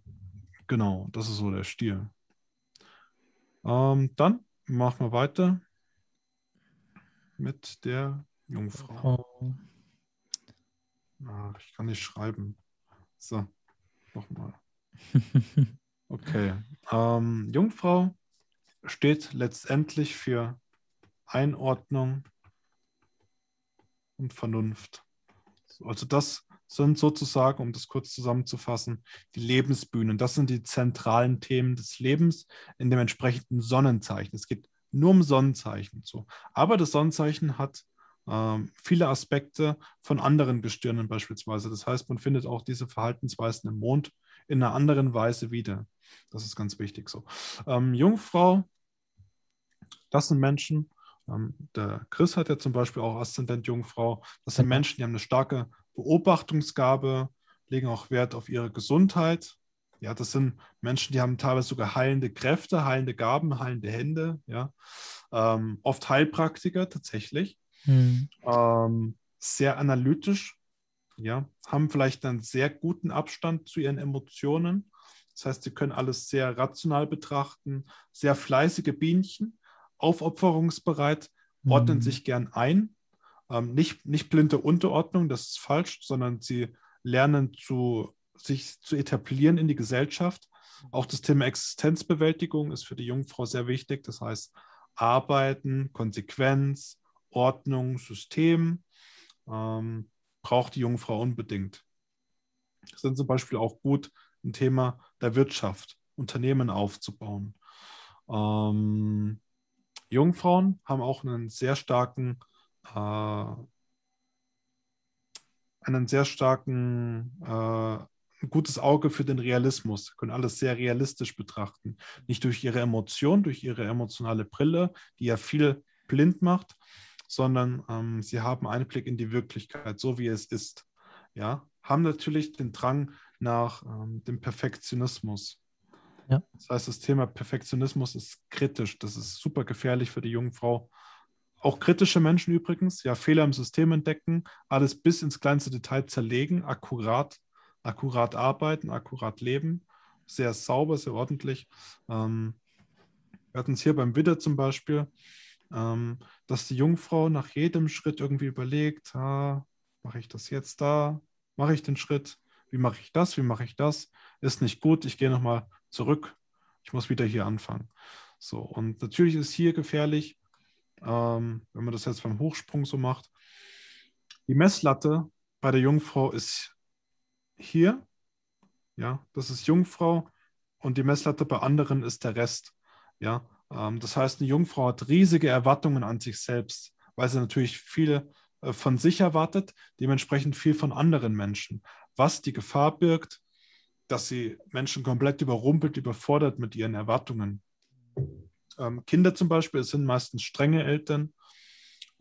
genau, das ist so der Stier. Ähm, dann machen wir weiter mit der Jungfrau. Oh. Ach, ich kann nicht schreiben. So, nochmal. Okay. Ähm, Jungfrau steht letztendlich für Einordnung und Vernunft. Also das sind sozusagen, um das kurz zusammenzufassen, die Lebensbühnen. Das sind die zentralen Themen des Lebens in dem entsprechenden Sonnenzeichen. Es geht nur um Sonnenzeichen. So. Aber das Sonnenzeichen hat ähm, viele Aspekte von anderen Gestirnen beispielsweise. Das heißt, man findet auch diese Verhaltensweisen im Mond in einer anderen Weise wieder. Das ist ganz wichtig so. Ähm, Jungfrau, das sind Menschen, ähm, der Chris hat ja zum Beispiel auch Aszendent Jungfrau. Das sind Menschen, die haben eine starke Beobachtungsgabe, legen auch Wert auf ihre Gesundheit. Ja, das sind Menschen, die haben teilweise sogar heilende Kräfte, heilende Gaben, heilende Hände. Ja, ähm, oft Heilpraktiker tatsächlich. Mhm. Ähm, sehr analytisch, ja, haben vielleicht einen sehr guten Abstand zu ihren Emotionen. Das heißt, sie können alles sehr rational betrachten, sehr fleißige Bienchen, aufopferungsbereit, ordnen mhm. sich gern ein. Ähm, nicht, nicht blinde Unterordnung, das ist falsch, sondern sie lernen zu, sich zu etablieren in die Gesellschaft. Auch das Thema Existenzbewältigung ist für die Jungfrau sehr wichtig. Das heißt, Arbeiten, Konsequenz, Ordnung, System ähm, braucht die Jungfrau unbedingt. Das sind zum Beispiel auch gut ein Thema der Wirtschaft, Unternehmen aufzubauen. Ähm, Jungfrauen haben auch einen sehr starken, einen sehr starken, äh, gutes Auge für den Realismus, können alles sehr realistisch betrachten. Nicht durch ihre Emotion, durch ihre emotionale Brille, die ja viel blind macht, sondern ähm, sie haben Einblick in die Wirklichkeit, so wie es ist. Ja, haben natürlich den Drang, nach ähm, dem Perfektionismus. Ja. Das heißt, das Thema Perfektionismus ist kritisch. Das ist super gefährlich für die junge Frau. Auch kritische Menschen übrigens, ja, Fehler im System entdecken, alles bis ins kleinste Detail zerlegen, akkurat, akkurat arbeiten, akkurat leben, sehr sauber, sehr ordentlich. Ähm, wir hatten es hier beim Widder zum Beispiel, ähm, dass die Jungfrau nach jedem Schritt irgendwie überlegt, mache ich das jetzt da, mache ich den Schritt, wie mache ich das, wie mache ich das, ist nicht gut, ich gehe nochmal zurück, ich muss wieder hier anfangen. So, und natürlich ist hier gefährlich, ähm, wenn man das jetzt beim Hochsprung so macht, die Messlatte bei der Jungfrau ist hier, ja, das ist Jungfrau und die Messlatte bei anderen ist der Rest, ja. Ähm, das heißt, eine Jungfrau hat riesige Erwartungen an sich selbst, weil sie natürlich viel äh, von sich erwartet, dementsprechend viel von anderen Menschen was die Gefahr birgt, dass sie Menschen komplett überrumpelt, überfordert mit ihren Erwartungen. Ähm, Kinder zum Beispiel sind meistens strenge Eltern,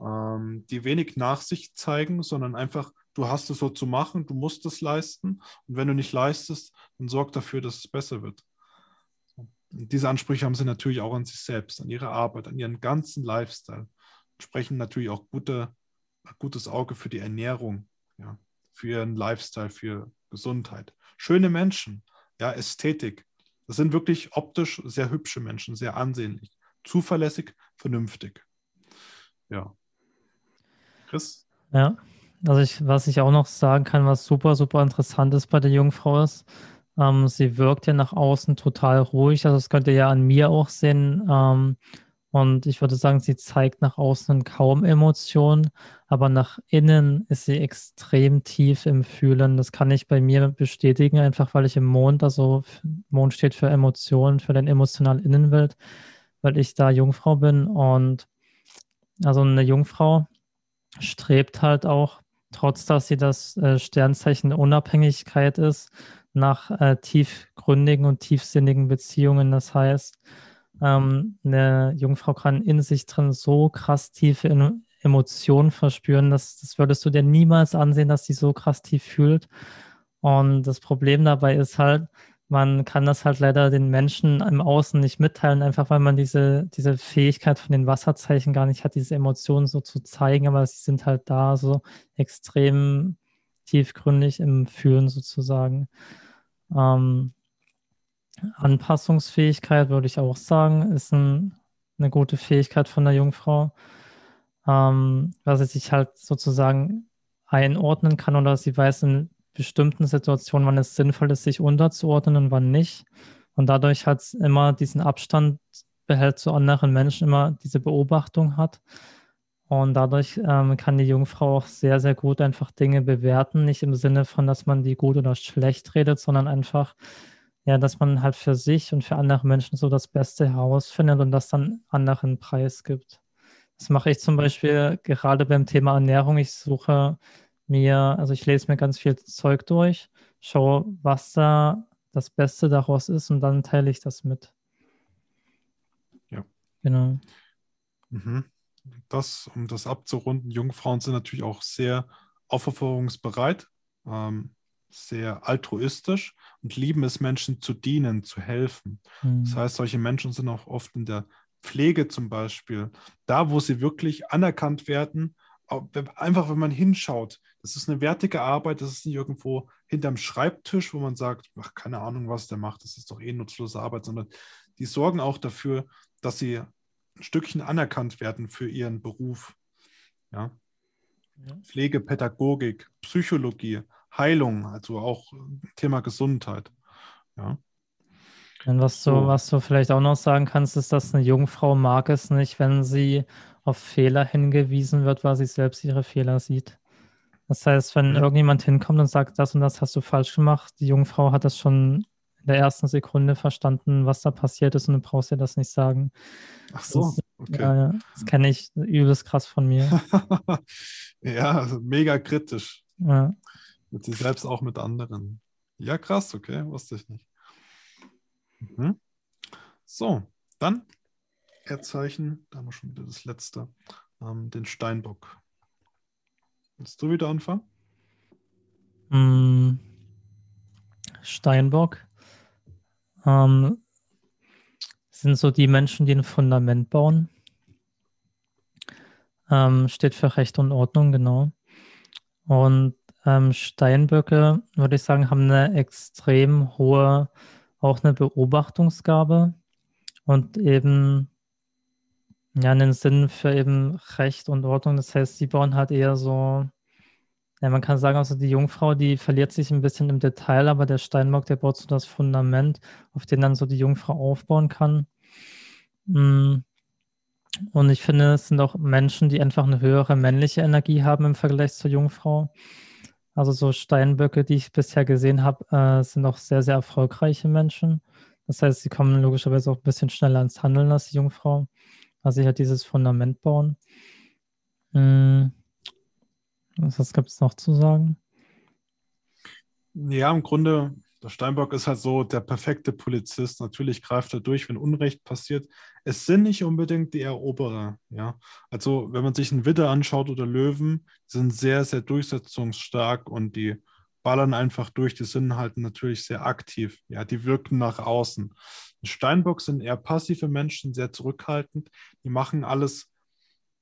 ähm, die wenig Nachsicht zeigen, sondern einfach, du hast es so zu machen, du musst es leisten und wenn du nicht leistest, dann sorg dafür, dass es besser wird. Und diese Ansprüche haben sie natürlich auch an sich selbst, an ihre Arbeit, an ihren ganzen Lifestyle. Sprechen natürlich auch gute, gutes Auge für die Ernährung. Ja für ihren Lifestyle, für Gesundheit. Schöne Menschen, ja, Ästhetik. Das sind wirklich optisch sehr hübsche Menschen, sehr ansehnlich, zuverlässig, vernünftig. Ja. Chris? Ja, also ich, was ich auch noch sagen kann, was super, super interessant ist bei der Jungfrau ist, ähm, sie wirkt ja nach außen total ruhig. Also das könnt ihr ja an mir auch sehen. Ähm, und ich würde sagen, sie zeigt nach außen kaum Emotionen, aber nach innen ist sie extrem tief im Fühlen. Das kann ich bei mir bestätigen, einfach weil ich im Mond, also Mond steht für Emotionen, für den emotionalen Innenwelt, weil ich da Jungfrau bin und also eine Jungfrau strebt halt auch, trotz dass sie das äh, Sternzeichen Unabhängigkeit ist, nach äh, tiefgründigen und tiefsinnigen Beziehungen. Das heißt, ähm, eine Jungfrau kann in sich drin so krass tiefe Emotionen verspüren, dass das würdest du dir niemals ansehen, dass sie so krass tief fühlt. Und das Problem dabei ist halt, man kann das halt leider den Menschen im Außen nicht mitteilen, einfach weil man diese, diese Fähigkeit von den Wasserzeichen gar nicht hat, diese Emotionen so zu zeigen, aber sie sind halt da so extrem tiefgründig im Fühlen sozusagen. Ähm, Anpassungsfähigkeit würde ich auch sagen, ist ein, eine gute Fähigkeit von der Jungfrau, ähm, weil sie sich halt sozusagen einordnen kann oder sie weiß in bestimmten Situationen, wann es sinnvoll ist, sich unterzuordnen und wann nicht. Und dadurch hat immer diesen Abstand behält zu anderen Menschen, immer diese Beobachtung hat. Und dadurch ähm, kann die Jungfrau auch sehr, sehr gut einfach Dinge bewerten. Nicht im Sinne von, dass man die gut oder schlecht redet, sondern einfach, ja, dass man halt für sich und für andere Menschen so das Beste herausfindet und das dann anderen Preis gibt. Das mache ich zum Beispiel gerade beim Thema Ernährung. Ich suche mir, also ich lese mir ganz viel Zeug durch, schaue, was da das Beste daraus ist und dann teile ich das mit. Ja. Genau. Mhm. Das, um das abzurunden, Jungfrauen sind natürlich auch sehr aufopferungsbereit, ähm, sehr altruistisch und lieben es, Menschen zu dienen, zu helfen. Mhm. Das heißt, solche Menschen sind auch oft in der Pflege zum Beispiel, da wo sie wirklich anerkannt werden, einfach wenn man hinschaut, das ist eine wertige Arbeit, das ist nicht irgendwo hinterm Schreibtisch, wo man sagt, ach, keine Ahnung, was der macht, das ist doch eh nutzlose Arbeit, sondern die sorgen auch dafür, dass sie ein Stückchen anerkannt werden für ihren Beruf. Ja? ja. Pflege, Pädagogik, Psychologie, Heilung, also auch Thema Gesundheit. Ja. Und was du, was du vielleicht auch noch sagen kannst, ist, dass eine Jungfrau mag es nicht, wenn sie auf Fehler hingewiesen wird, weil sie selbst ihre Fehler sieht. Das heißt, wenn ja. irgendjemand hinkommt und sagt, das und das hast du falsch gemacht, die Jungfrau hat das schon in der ersten Sekunde verstanden, was da passiert ist und du brauchst dir das nicht sagen. Ach so, das, okay. Ja, das kenne ich übelst krass von mir. ja, mega kritisch. Ja. Mit sich selbst auch mit anderen. Ja, krass, okay, wusste ich nicht. Mhm. So, dann Erdzeichen, da haben wir schon wieder das letzte, ähm, den Steinbock. Willst du wieder anfangen? Mm, Steinbock ähm, sind so die Menschen, die ein Fundament bauen. Ähm, steht für Recht und Ordnung, genau. Und ähm, Steinböcke, würde ich sagen, haben eine extrem hohe, auch eine Beobachtungsgabe und eben ja, einen Sinn für eben Recht und Ordnung. Das heißt, sie bauen halt eher so, ja, man kann sagen, also die Jungfrau, die verliert sich ein bisschen im Detail, aber der Steinbock, der baut so das Fundament, auf dem dann so die Jungfrau aufbauen kann. Mm. Und ich finde, es sind auch Menschen, die einfach eine höhere männliche Energie haben im Vergleich zur Jungfrau. Also so Steinböcke, die ich bisher gesehen habe, äh, sind auch sehr, sehr erfolgreiche Menschen. Das heißt, sie kommen logischerweise auch ein bisschen schneller ins Handeln als die Jungfrau. Also ich halt dieses Fundament bauen. Hm. Was gibt es noch zu sagen? Ja, im Grunde, der Steinbock ist halt so der perfekte Polizist. Natürlich greift er durch, wenn Unrecht passiert. Es sind nicht unbedingt die Eroberer. Ja? Also, wenn man sich einen Widder anschaut oder Löwen, sind sehr, sehr durchsetzungsstark und die ballern einfach durch. Die sind halt natürlich sehr aktiv. Ja, die wirken nach außen. Steinbock sind eher passive Menschen, sehr zurückhaltend. Die machen alles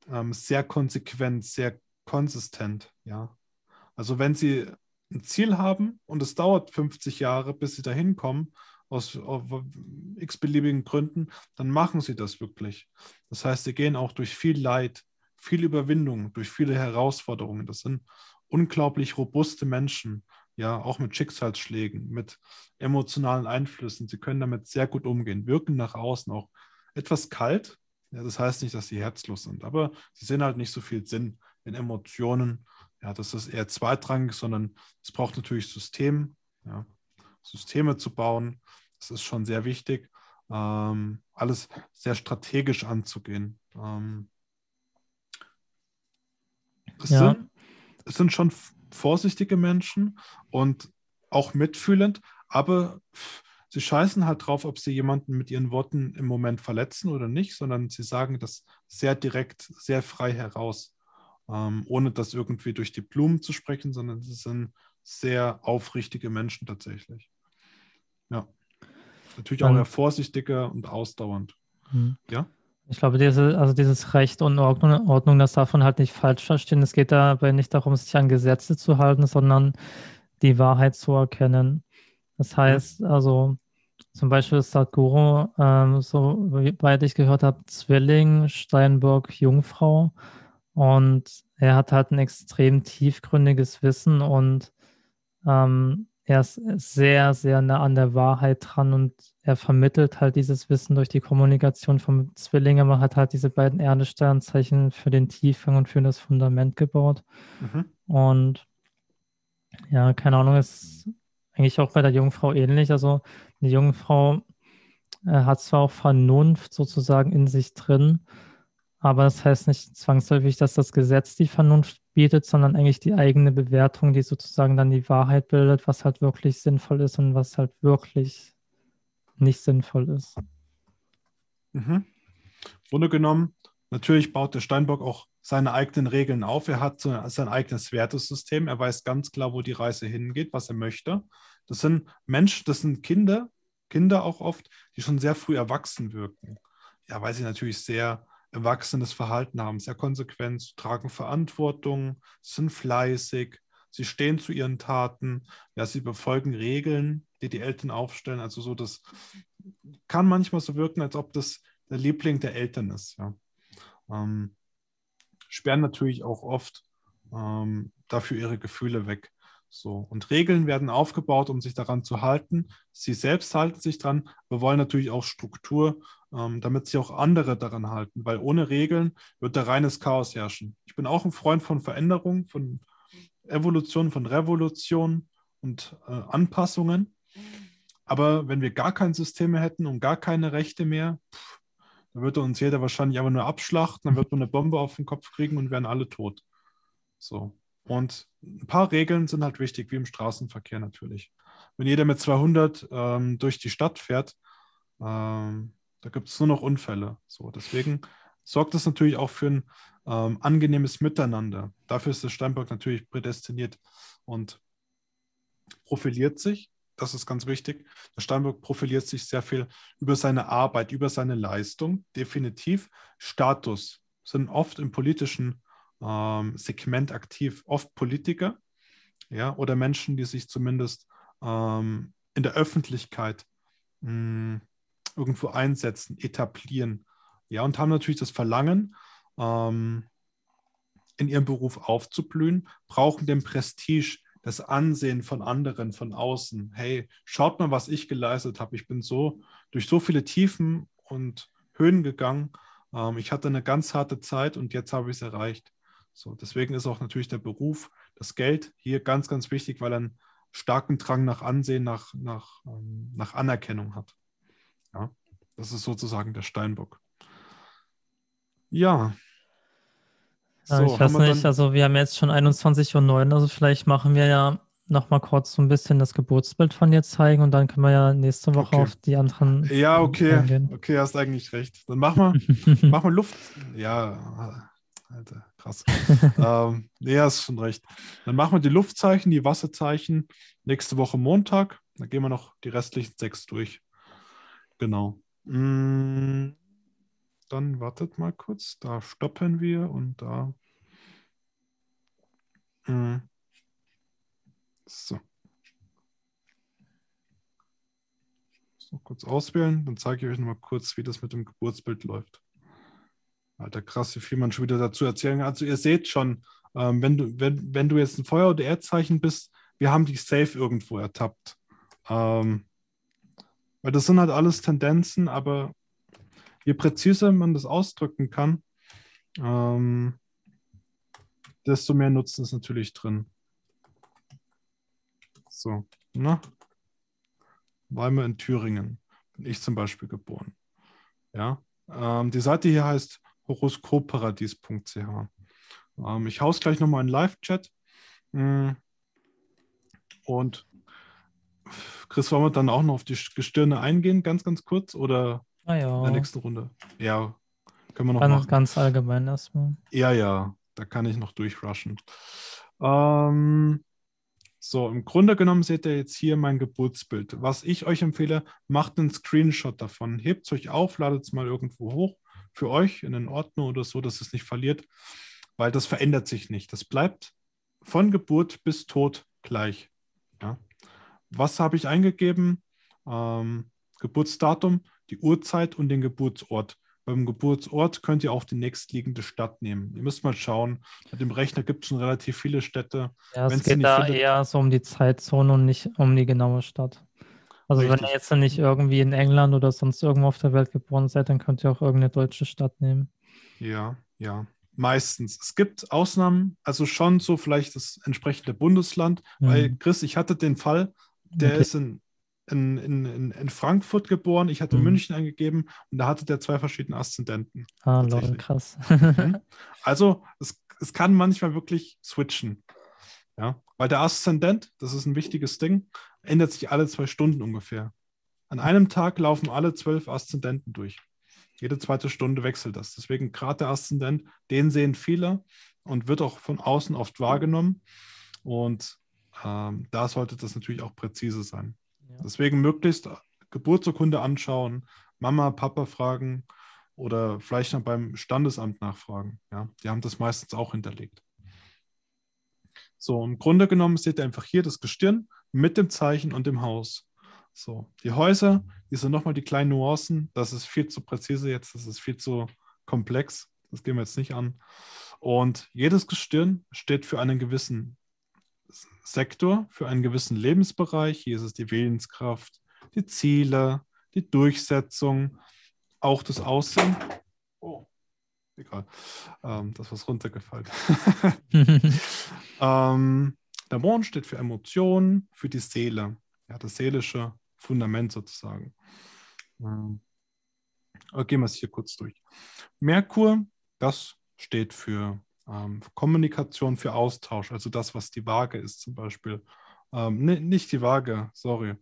ähm, sehr konsequent, sehr konsistent. Ja, also wenn sie ein Ziel haben und es dauert 50 Jahre, bis sie dahin kommen, aus x-beliebigen Gründen, dann machen sie das wirklich. Das heißt, sie gehen auch durch viel Leid, viel Überwindung, durch viele Herausforderungen. Das sind unglaublich robuste Menschen, ja, auch mit Schicksalsschlägen, mit emotionalen Einflüssen. Sie können damit sehr gut umgehen, wirken nach außen auch etwas kalt. Ja, das heißt nicht, dass sie herzlos sind, aber sie sehen halt nicht so viel Sinn in Emotionen. Ja, das ist eher zweitrangig, sondern es braucht natürlich System, ja, Systeme zu bauen. Das ist schon sehr wichtig, ähm, alles sehr strategisch anzugehen. Ähm, Es, Ja. sind, es sind schon vorsichtige Menschen und auch mitfühlend, aber sie scheißen halt drauf, ob sie jemanden mit ihren Worten im Moment verletzen oder nicht, sondern sie sagen das sehr direkt, sehr frei heraus, ähm, ohne das irgendwie durch die Blumen zu sprechen, sondern sie sind sehr aufrichtige Menschen tatsächlich. Ja. Natürlich auch eher vorsichtiger und ausdauernd. Hm. Ja? Ich glaube, diese, also dieses Recht und Ordnung, Ordnung, das darf man halt nicht falsch verstehen. Es geht dabei nicht darum, sich an Gesetze zu halten, sondern die Wahrheit zu erkennen. Das heißt, also zum Beispiel ist Sadhguru, ähm, so weit ich gehört habe, Zwilling, Steinbock, Jungfrau. Und er hat halt ein extrem tiefgründiges Wissen und ähm, er ist sehr, sehr nah an der Wahrheit dran und er vermittelt halt dieses Wissen durch die Kommunikation vom Zwilling. Aber hat halt diese beiden Erdesternzeichen für den Tiefgang und für das Fundament gebaut. Mhm. Und ja, keine Ahnung, ist eigentlich auch bei der Jungfrau ähnlich. Also die Jungfrau äh, hat zwar auch Vernunft sozusagen in sich drin, aber das heißt nicht zwangsläufig, dass das Gesetz die Vernunft bietet, sondern eigentlich die eigene Bewertung, die sozusagen dann die Wahrheit bildet, was halt wirklich sinnvoll ist und was halt wirklich nicht sinnvoll ist. Mhm. Grunde genommen, natürlich baut der Steinbock auch seine eigenen Regeln auf. Er hat sein eigenes Wertesystem. Er weiß ganz klar, wo die Reise hingeht, was er möchte. Das sind Menschen, das sind Kinder, Kinder auch oft, die schon sehr früh erwachsen wirken. Ja, weil sie natürlich sehr erwachsenes Verhalten haben, sehr konsequent, tragen Verantwortung, sind fleißig, sie stehen zu ihren Taten, ja, sie befolgen Regeln, die die Eltern aufstellen. Also so, das kann manchmal so wirken, als ob das der Liebling der Eltern ist. Ja. Ähm, sperren natürlich auch oft ähm, dafür ihre Gefühle weg. So. Und Regeln werden aufgebaut, um sich daran zu halten. Sie selbst halten sich dran. Wir wollen natürlich auch Struktur, ähm, damit sich auch andere daran halten, weil ohne Regeln wird da reines Chaos herrschen. Ich bin auch ein Freund von Veränderung, von Evolution, von Revolution und äh, Anpassungen. Aber wenn wir gar kein System mehr hätten und gar keine Rechte mehr, pff, dann würde uns jeder wahrscheinlich einfach nur abschlachten, dann wird man eine Bombe auf den Kopf kriegen und wären alle tot. So. Und ein paar Regeln sind halt wichtig, wie im Straßenverkehr natürlich. Wenn jeder mit 200 ähm, durch die Stadt fährt, ähm, da gibt es nur noch Unfälle. So, deswegen sorgt das natürlich auch für ein ähm, angenehmes Miteinander. Dafür ist der Steinbock natürlich prädestiniert und profiliert sich. Das ist ganz wichtig. Der Steinbock profiliert sich sehr viel über seine Arbeit, über seine Leistung, definitiv. Status sind oft im politischen ähm, Segment aktiv, oft Politiker, ja, oder Menschen, die sich zumindest ähm, in der Öffentlichkeit mh, irgendwo einsetzen, etablieren, ja, und haben natürlich das Verlangen, ähm, in ihrem Beruf aufzublühen, brauchen den Prestige, das Ansehen von anderen, von außen. Hey, schaut mal, was ich geleistet habe. Ich bin so durch so viele Tiefen und Höhen gegangen. Ähm, ich hatte eine ganz harte Zeit und jetzt habe ich es erreicht. So, deswegen ist auch natürlich der Beruf, das Geld hier ganz, ganz wichtig, weil er einen starken Drang nach Ansehen, nach, nach, ähm, nach Anerkennung hat. Ja, das ist sozusagen der Steinbock. Ja. Ja, ich weiß nicht, also wir haben jetzt schon 21.09 Uhr, also vielleicht machen wir ja nochmal kurz so ein bisschen das Geburtsbild von dir zeigen und dann können wir ja nächste Woche Okay. auf die anderen Ja, okay. eingehen. Okay, hast eigentlich recht. Dann machen wir, machen wir Luft. Ja, Alter, krass. ähm, nee, hast schon recht. Dann machen wir die Luftzeichen, die Wasserzeichen nächste Woche Montag. Dann gehen wir noch die restlichen sechs durch. Genau. Mm, Dann wartet mal kurz. Da stoppen wir und da. Mm. So. So, kurz auswählen, dann zeige ich euch noch mal kurz, wie das mit dem Geburtsbild läuft. Alter, krass, wie viel man schon wieder dazu erzählen kann. Also ihr seht schon, ähm, wenn, du, wenn, wenn du jetzt ein Feuer- oder Erdzeichen bist, wir haben dich safe irgendwo ertappt. Ähm, weil das sind halt alles Tendenzen, aber je präziser man das ausdrücken kann, ähm, desto mehr Nutzen ist natürlich drin. So, na? Weimar in Thüringen bin ich zum Beispiel geboren. Ja, ähm, die Seite hier heißt horoskopparadies.ch. Ähm, ich haus gleich nochmal in Live-Chat. Mm. Und Chris, wollen wir dann auch noch auf die Gestirne eingehen, ganz, ganz kurz? Oder ah, ja. in der nächsten Runde? Ja, können wir noch ganz, machen. Ganz allgemein erstmal. Ja, ja, da kann ich noch durchrushen. Ähm, so, im Grunde genommen seht ihr jetzt hier mein Geburtsbild. Was ich euch empfehle, macht einen Screenshot davon. Hebt es euch auf, ladet es mal irgendwo hoch für euch in den Ordner oder so, dass es nicht verliert, weil das verändert sich nicht. Das bleibt von Geburt bis Tod gleich. Ja. Was habe ich eingegeben? Ähm, Geburtsdatum, die Uhrzeit und den Geburtsort. Beim Geburtsort könnt ihr auch die nächstliegende Stadt nehmen. Ihr müsst mal schauen. Mit dem Rechner gibt es schon relativ viele Städte. Ja, es geht da findet, eher so um die Zeitzone und nicht um die genaue Stadt. Also richtig. wenn ihr jetzt nicht irgendwie in England oder sonst irgendwo auf der Welt geboren seid, dann könnt ihr auch irgendeine deutsche Stadt nehmen. Ja, ja. Meistens. Es gibt Ausnahmen, also schon so vielleicht das entsprechende Bundesland, mhm. weil Chris, ich hatte den Fall, der okay. ist in in, in, in Frankfurt geboren, ich hatte mhm. München eingegeben und da hatte der zwei verschiedene Aszendenten. Ah, lol, krass. Mhm. also es, es kann manchmal wirklich switchen. Ja, weil der Aszendent, das ist ein wichtiges Ding, ändert sich alle zwei Stunden ungefähr. An einem Tag laufen alle zwölf Aszendenten durch. Jede zweite Stunde wechselt das. Deswegen gerade der Aszendent, den sehen viele und wird auch von außen oft wahrgenommen. Und ähm, da sollte das natürlich auch präzise sein. Deswegen möglichst Geburtsurkunde anschauen, Mama, Papa fragen oder vielleicht noch beim Standesamt nachfragen. Ja, die haben das meistens auch hinterlegt. So, im Grunde genommen seht ihr einfach hier das Gestirn mit dem Zeichen und dem Haus. So, die Häuser, die sind nochmal die kleinen Nuancen. Das ist viel zu präzise jetzt, das ist viel zu komplex. Das gehen wir jetzt nicht an. Und jedes Gestirn steht für einen gewissen Sektor, für einen gewissen Lebensbereich. Hier ist es die Willenskraft, die Ziele, die Durchsetzung, auch das Aussehen. Oh, egal. Ähm, das ist runtergefallen. ähm, der Mond steht für Emotionen, für die Seele, ja, das seelische Fundament sozusagen. Ähm, gehen wir es hier kurz durch. Merkur, das steht für ähm, Kommunikation für Austausch, also das, was die Waage ist zum Beispiel. Ähm, ne, nicht die Waage, sorry.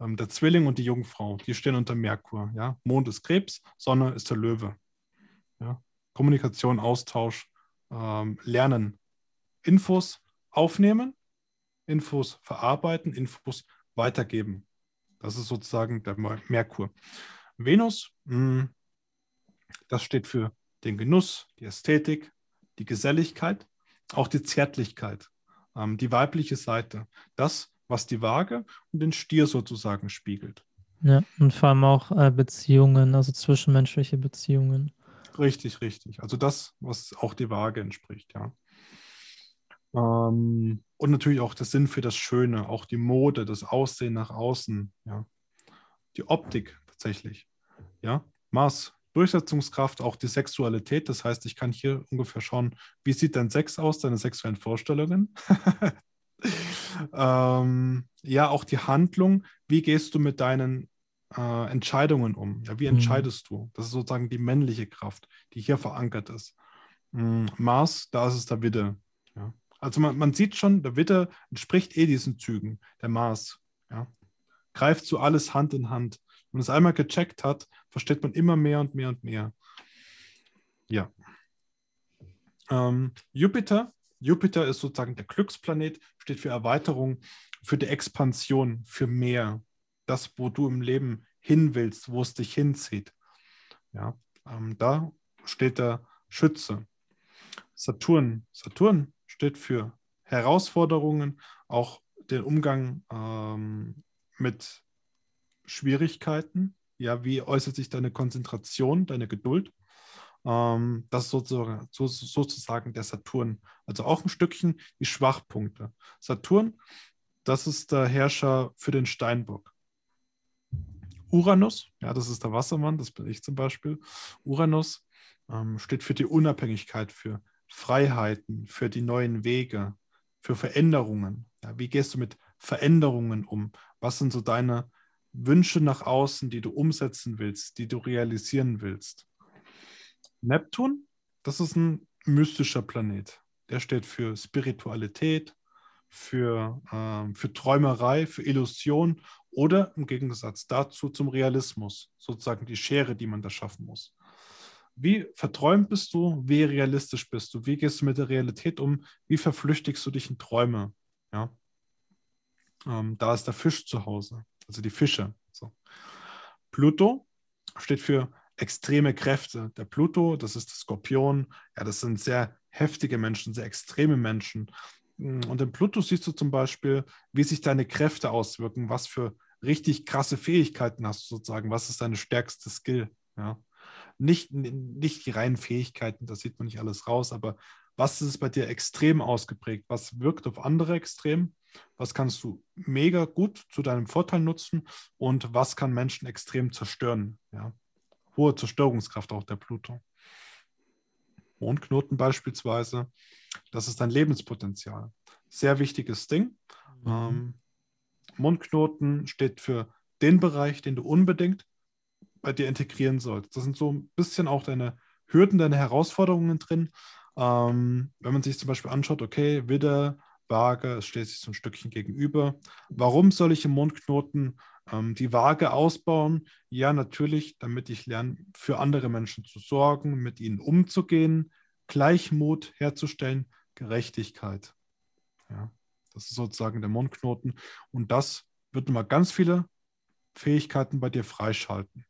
Ähm, der Zwilling und die Jungfrau, die stehen unter Merkur. Ja? Mond ist Krebs, Sonne ist der Löwe. Ja? Kommunikation, Austausch, ähm, Lernen, Infos aufnehmen, Infos verarbeiten, Infos weitergeben. Das ist sozusagen der Merkur. Venus, mh, hm, das steht für den Genuss, die Ästhetik, die Geselligkeit, auch die Zärtlichkeit, ähm, die weibliche Seite. Das, was die Waage und den Stier sozusagen spiegelt. Ja, und vor allem auch äh, Beziehungen, also zwischenmenschliche Beziehungen. Richtig, richtig. Also das, was auch die Waage entspricht, ja. Ähm, und natürlich auch der Sinn für das Schöne, auch die Mode, das Aussehen nach außen, ja. Die Optik tatsächlich, ja. Mars Durchsetzungskraft, auch die Sexualität. Das heißt, ich kann hier ungefähr schauen, wie sieht dein Sex aus, deine sexuellen Vorstellungen. ähm, ja, auch die Handlung. Wie gehst du mit deinen äh, Entscheidungen um? Ja, wie mhm. entscheidest mhm. du? Das ist sozusagen die männliche Kraft, die hier verankert ist. Mhm. Mars, da ist es der Witte. Ja. Also man, man, sieht schon, der Witte entspricht eh diesen Zügen, der Mars. Ja. Greift so alles Hand in Hand. Wenn man es einmal gecheckt hat, versteht man immer mehr und mehr und mehr. Ja. Ähm, Jupiter. Jupiter ist sozusagen der Glücksplanet, steht für Erweiterung, für die Expansion, für mehr. Das, wo du im Leben hin willst, wo es dich hinzieht. Ja, ähm, da steht der Schütze. Saturn. Saturn steht für Herausforderungen, auch den Umgang ähm, mit Schwierigkeiten. Ja, wie äußert sich deine Konzentration, deine Geduld? Ähm, das ist sozusagen, so, sozusagen der Saturn. Also auch ein Stückchen die Schwachpunkte. Saturn, das ist der Herrscher für den Steinbock. Uranus, ja, das ist der Wassermann, das bin ich zum Beispiel. Uranus ähm, steht für die Unabhängigkeit, für Freiheiten, für die neuen Wege, für Veränderungen. Ja, wie gehst du mit Veränderungen um? Was sind so deine Wünsche nach außen, die du umsetzen willst, die du realisieren willst. Neptun, das ist ein mystischer Planet. der steht für Spiritualität, für, äh, für Träumerei, für Illusion oder im Gegensatz dazu zum Realismus, sozusagen die Schere, die man da schaffen muss. Wie verträumt bist du? Wie realistisch bist du? Wie gehst du mit der Realität um? Wie verflüchtigst du dich in Träume? Ja. Ähm, da ist der Fisch zu Hause, also die Fische. So. Pluto steht für extreme Kräfte. Der Pluto, das ist der Skorpion, ja, das sind sehr heftige Menschen, sehr extreme Menschen. Und im Pluto siehst du zum Beispiel, wie sich deine Kräfte auswirken, was für richtig krasse Fähigkeiten hast du sozusagen, was ist deine stärkste Skill. Ja? Nicht, nicht die reinen Fähigkeiten, das sieht man nicht alles raus, aber was ist bei dir extrem ausgeprägt? Was wirkt auf andere extrem? Was kannst du mega gut zu deinem Vorteil nutzen? Und was kann Menschen extrem zerstören? Ja? Hohe Zerstörungskraft auch der Pluto. Mondknoten beispielsweise, das ist dein Lebenspotenzial. Sehr wichtiges Ding. Mhm. Ähm, Mondknoten steht für den Bereich, den du unbedingt bei dir integrieren sollst. Das sind so ein bisschen auch deine Hürden, deine Herausforderungen drin. Ähm, wenn man sich zum Beispiel anschaut, okay, Widder, Waage, es steht sich so ein Stückchen gegenüber. Warum soll ich im Mondknoten ähm, die Waage ausbauen? Ja, natürlich, damit ich lerne, für andere Menschen zu sorgen, mit ihnen umzugehen, Gleichmut herzustellen, Gerechtigkeit. Ja, das ist sozusagen der Mondknoten. Und das wird mal ganz viele Fähigkeiten bei dir freischalten.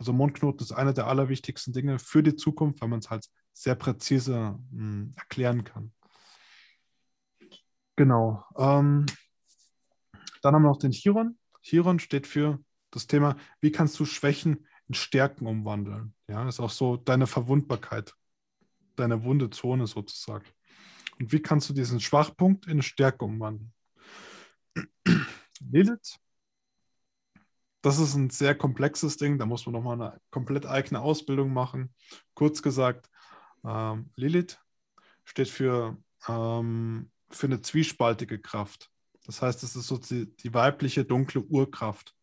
Also Mondknoten ist einer der allerwichtigsten Dinge für die Zukunft, weil man es halt sehr präzise mh, hm, erklären kann. Genau. Ähm, dann haben wir noch den Chiron. Chiron steht für das Thema, wie kannst du Schwächen in Stärken umwandeln? Ja, ist auch so deine Verwundbarkeit, deine wunde Zone sozusagen. Und wie kannst du diesen Schwachpunkt in Stärke umwandeln? Lilith das ist ein sehr komplexes Ding. Da muss man nochmal eine komplett eigene Ausbildung machen. Kurz gesagt, ähm, Lilith steht für, ähm, für eine zwiespaltige Kraft. Das heißt, es ist so die, die, weibliche dunkle Urkraft,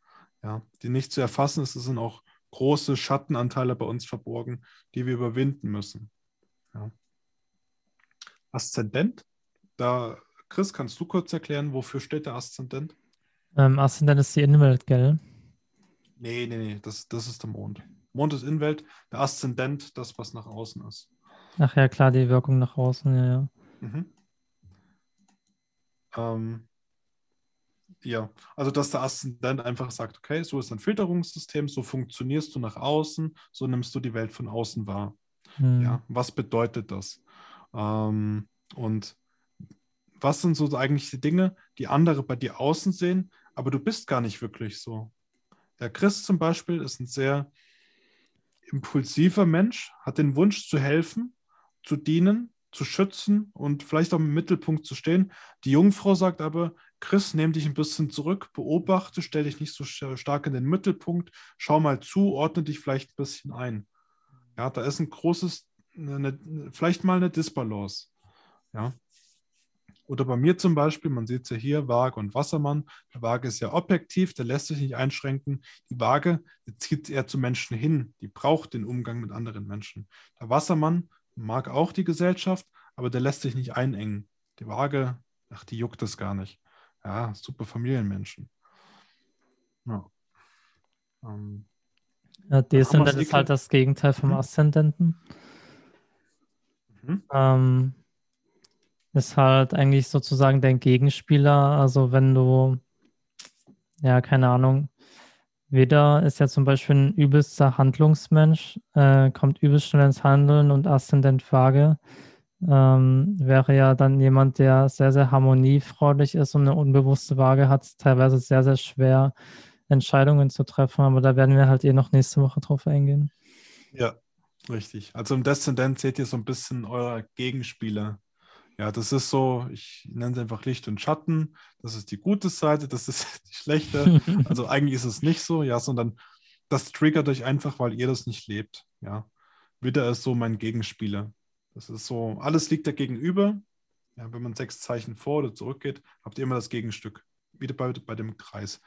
ja, die nicht zu erfassen ist. Es sind auch große Schattenanteile bei uns verborgen, die wir überwinden müssen. Aszendent, da, Chris, kannst du kurz erklären, wofür steht der Aszendent? Ähm, Aszendent ist die Innenwelt, gell? Nee, nee, nee, das, das ist der Mond. Mond ist Innenwelt, der Aszendent, das, was nach außen ist. Ach ja, klar, die Wirkung nach außen, ja, ja. Mhm. Ähm, ja, also dass der Aszendent einfach sagt, okay, so ist ein Filterungssystem, so funktionierst du nach außen, so nimmst du die Welt von außen wahr. Mhm. Ja, was bedeutet das? Ähm, und was sind so eigentlich die Dinge, die andere bei dir außen sehen, aber du bist gar nicht wirklich so. Der Chris zum Beispiel ist ein sehr impulsiver Mensch, hat den Wunsch zu helfen, zu dienen, zu schützen und vielleicht auch im Mittelpunkt zu stehen. Die Jungfrau sagt aber, Chris, nimm dich ein bisschen zurück, beobachte, stell dich nicht so stark in den Mittelpunkt, schau mal zu, ordne dich vielleicht ein bisschen ein. Ja, da ist ein großes, eine, vielleicht mal eine Disbalance. Ja. Oder bei mir zum Beispiel, man sieht es ja hier, Waage und Wassermann. Der Waage ist ja objektiv, der lässt sich nicht einschränken. Die Waage die zieht eher zu Menschen hin, die braucht den Umgang mit anderen Menschen. Der Wassermann mag auch die Gesellschaft, aber der lässt sich nicht einengen. Die Waage, ach, die juckt es gar nicht. Ja, super Familienmenschen. Ja. Ähm, ja, Deszendent ist halt das Gegenteil vom mhm. Aszendenten. Mhm. Ähm, ist halt eigentlich sozusagen dein Gegenspieler. Also wenn du, ja, keine Ahnung, Weder ist ja zum Beispiel ein übelster Handlungsmensch, äh, kommt übelst schnell ins Handeln und Aszendent Waage ähm, wäre ja dann jemand, der sehr, sehr harmoniefreudig ist und eine unbewusste Waage hat, teilweise sehr, sehr schwer, Entscheidungen zu treffen. Aber da werden wir halt eh noch nächste Woche drauf eingehen. Ja, richtig. Also im Deszendent seht ihr so ein bisschen euer Gegenspieler. Ja, das ist so, ich nenne es einfach Licht und Schatten. Das ist die gute Seite, das ist die schlechte. Also eigentlich ist es nicht so, ja, sondern das triggert euch einfach, weil ihr das nicht lebt. Ja, Widder ist so mein Gegenspieler. Das ist so, alles liegt da gegenüber. Ja, wenn man sechs Zeichen vor oder zurück geht, habt ihr immer das Gegenstück. Wieder bei, bei dem Kreis,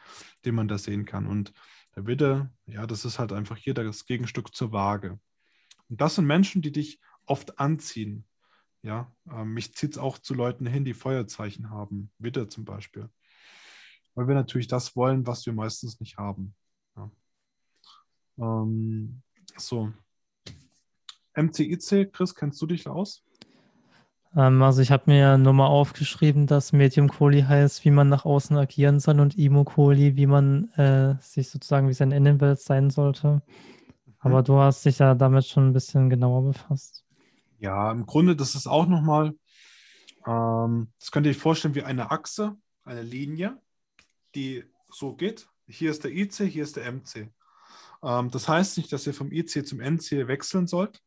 den man da sehen kann. Und der Widder, ja, das ist halt einfach hier das Gegenstück zur Waage. Und das sind Menschen, die dich oft anziehen Ja, ähm, mich zieht es auch zu Leuten hin, die Feuerzeichen haben. Witter zum Beispiel. Weil wir natürlich das wollen, was wir meistens nicht haben. Ja. Ähm, so. MCIC, Chris, kennst du dich aus? Ähm, also ich habe mir nur mal aufgeschrieben, dass Medium Coli heißt, wie man nach außen agieren soll und Imo Coli, wie man äh, sich sozusagen, wie sein Innenwelt sein sollte. Aber mhm. du hast dich ja damit schon ein bisschen genauer befasst. Ja, im Grunde, das ist auch nochmal, ähm, das könnt ihr euch vorstellen wie eine Achse, eine Linie, die so geht. Hier ist der IC, hier ist der MC. Ähm, das heißt nicht, dass ihr vom IC zum NC wechseln sollt,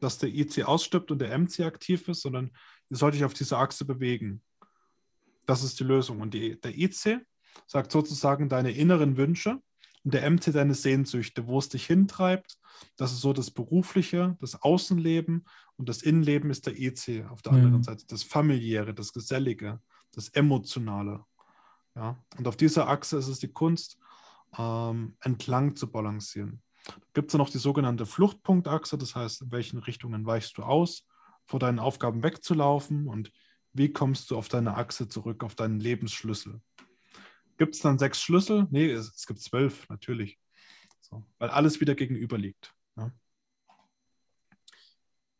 dass der IC ausstirbt und der MC aktiv ist, sondern ihr sollt euch auf dieser Achse bewegen. Das ist die Lösung. Und die, der IC sagt sozusagen deine inneren Wünsche und der MC deine Sehnsüchte, wo es dich hintreibt. Das ist so das Berufliche, das Außenleben und das Innenleben ist der EC auf der mhm. anderen Seite, das Familiäre, das Gesellige, das Emotionale. Ja? Und auf dieser Achse ist es die Kunst, ähm, entlang zu balancieren. Gibt es noch die sogenannte Fluchtpunktachse, das heißt, in welchen Richtungen weichst du aus, vor deinen Aufgaben wegzulaufen und wie kommst du auf deine Achse zurück, auf deinen Lebensschlüssel. Gibt es dann sechs Schlüssel? Nee, es, es gibt zwölf, natürlich. So, weil alles wieder gegenüber liegt. Ja.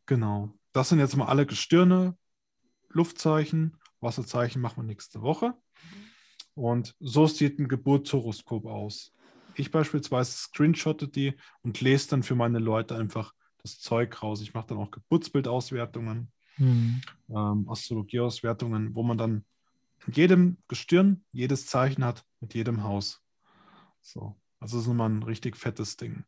Genau. Das sind jetzt mal alle Gestirne, Luftzeichen, Wasserzeichen machen wir nächste Woche. Und so sieht ein Geburtshoroskop aus. Ich beispielsweise screenshotte die und lese dann für meine Leute einfach das Zeug raus. Ich mache dann auch Geburtsbildauswertungen, mhm. ähm, Astrologieauswertungen, wo man dann in jedem Gestirn jedes Zeichen hat mit jedem Haus. So. Also ist nochmal ein richtig fettes Ding.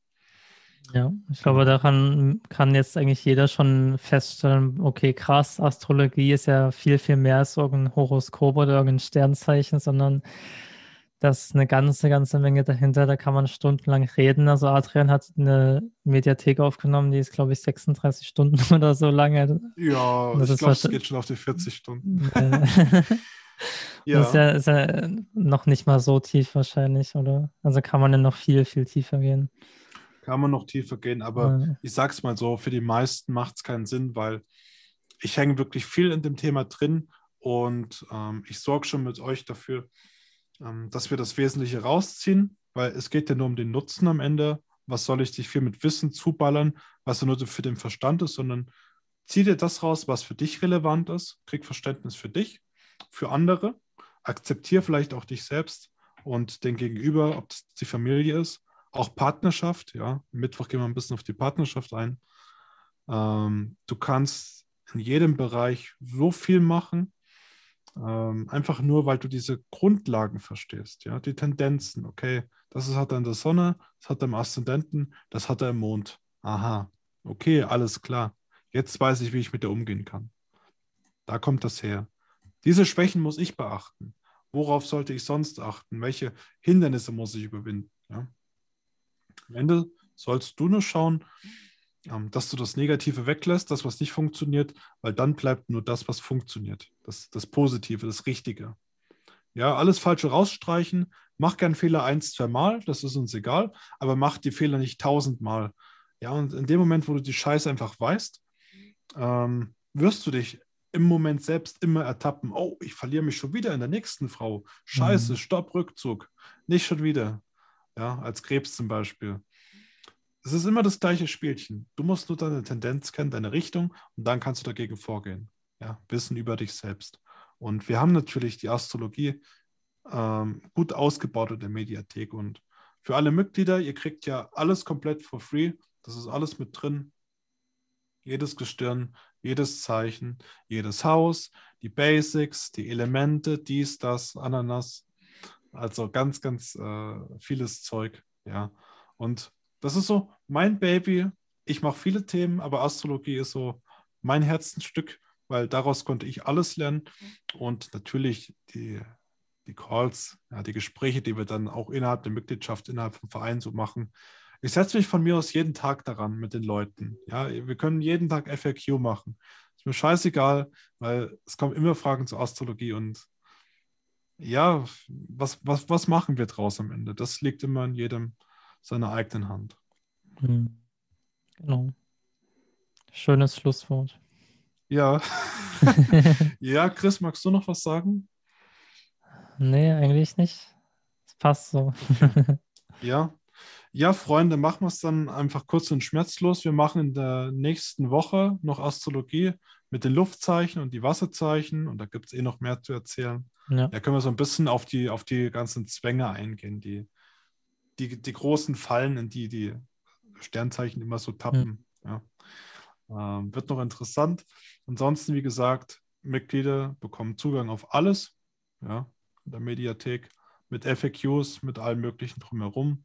Ja, ich glaube, daran kann jetzt eigentlich jeder schon feststellen, okay, krass, Astrologie ist ja viel, viel mehr als irgendein Horoskop oder irgendein Sternzeichen, sondern das ist eine ganze, ganze Menge dahinter. Da kann man stundenlang reden. Also Adrian hat eine Mediathek aufgenommen, die ist, glaube ich, 36 Stunden oder so lange. Ja, das ich glaube, es geht schon auf die 40 Stunden. ja. Das ist ja, ist ja noch nicht mal so tief wahrscheinlich, oder? Also kann man ja noch viel, viel tiefer gehen kann man noch tiefer gehen, aber ja. ich sag's mal so, für die meisten macht es keinen Sinn, weil ich hänge wirklich viel in dem Thema drin und ähm, ich sorge schon mit euch dafür, ähm, dass wir das Wesentliche rausziehen, weil es geht ja nur um den Nutzen am Ende. Was soll ich dich viel mit Wissen zuballern, was ja nur für den Verstand ist, sondern zieh dir das raus, was für dich relevant ist, krieg Verständnis für dich, für andere, akzeptiere vielleicht auch dich selbst und den Gegenüber, ob das die Familie ist auch Partnerschaft, ja. Mittwoch gehen wir ein bisschen auf die Partnerschaft ein. Ähm, du kannst in jedem Bereich so viel machen, ähm, einfach nur, weil du diese Grundlagen verstehst, ja, die Tendenzen, okay, das ist, hat er in der Sonne, das hat er im Aszendenten, das hat er im Mond. Aha, okay, alles klar. Jetzt weiß ich, wie ich mit der umgehen kann. Da kommt das her. Diese Schwächen muss ich beachten. Worauf sollte ich sonst achten? Welche Hindernisse muss ich überwinden? Ja? Am Ende sollst du nur schauen, ähm, dass du das Negative weglässt, das, was nicht funktioniert, weil dann bleibt nur das, was funktioniert. Das, das Positive, das Richtige. Ja, alles Falsche rausstreichen. Mach gern Fehler eins, zwei Mal, das ist uns egal, aber mach die Fehler nicht tausendmal. Ja, und in dem Moment, wo du die Scheiße einfach weißt, ähm, wirst du dich im Moment selbst immer ertappen. Oh, ich verliere mich schon wieder in der nächsten Frau. Scheiße, mhm. Stopp, Rückzug. Nicht schon wieder ja, als Krebs zum Beispiel. Es ist immer das gleiche Spielchen. Du musst nur deine Tendenz kennen, deine Richtung und dann kannst du dagegen vorgehen. Ja, Wissen über dich selbst. Und wir haben natürlich die Astrologie ähm, gut ausgebaut in der Mediathek. Und für alle Mitglieder, ihr kriegt ja alles komplett for free. Das ist alles mit drin. Jedes Gestirn, jedes Zeichen, jedes Haus, die Basics, die Elemente, dies, das, Ananas, also ganz, ganz äh, vieles Zeug, ja. Und das ist so mein Baby. Ich mache viele Themen, aber Astrologie ist so mein Herzensstück, weil daraus konnte ich alles lernen. Und natürlich die, die Calls, ja, die Gespräche, die wir dann auch innerhalb der Mitgliedschaft, innerhalb vom Verein so machen. Ich setze mich von mir aus jeden Tag daran mit den Leuten. Ja, wir können jeden Tag FAQ machen. Ist mir scheißegal, weil es kommen immer Fragen zur Astrologie und ja, was, was, was machen wir draus am Ende? Das liegt immer in jedem seiner eigenen Hand. Mhm. Genau. Schönes Schlusswort. Ja. ja, Chris, magst du noch was sagen? Nee, eigentlich nicht. Es passt so. Ja. Ja, Freunde, machen wir es dann einfach kurz und schmerzlos. Wir machen in der nächsten Woche noch Astrologie mit den Luftzeichen und die Wasserzeichen und da gibt es eh noch mehr zu erzählen. Ja. Da können wir so ein bisschen auf die, auf die ganzen Zwänge eingehen, die, die, die großen Fallen, in die die Sternzeichen immer so tappen. Ja. ja. Ähm, wird noch interessant. Ansonsten, wie gesagt, Mitglieder bekommen Zugang auf alles ja, in der Mediathek mit FAQs, mit allem Möglichen drumherum.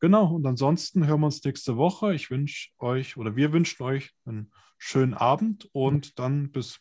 Genau, und ansonsten hören wir uns nächste Woche. Ich wünsche euch oder wir wünschen euch einen schönen Abend und dann bis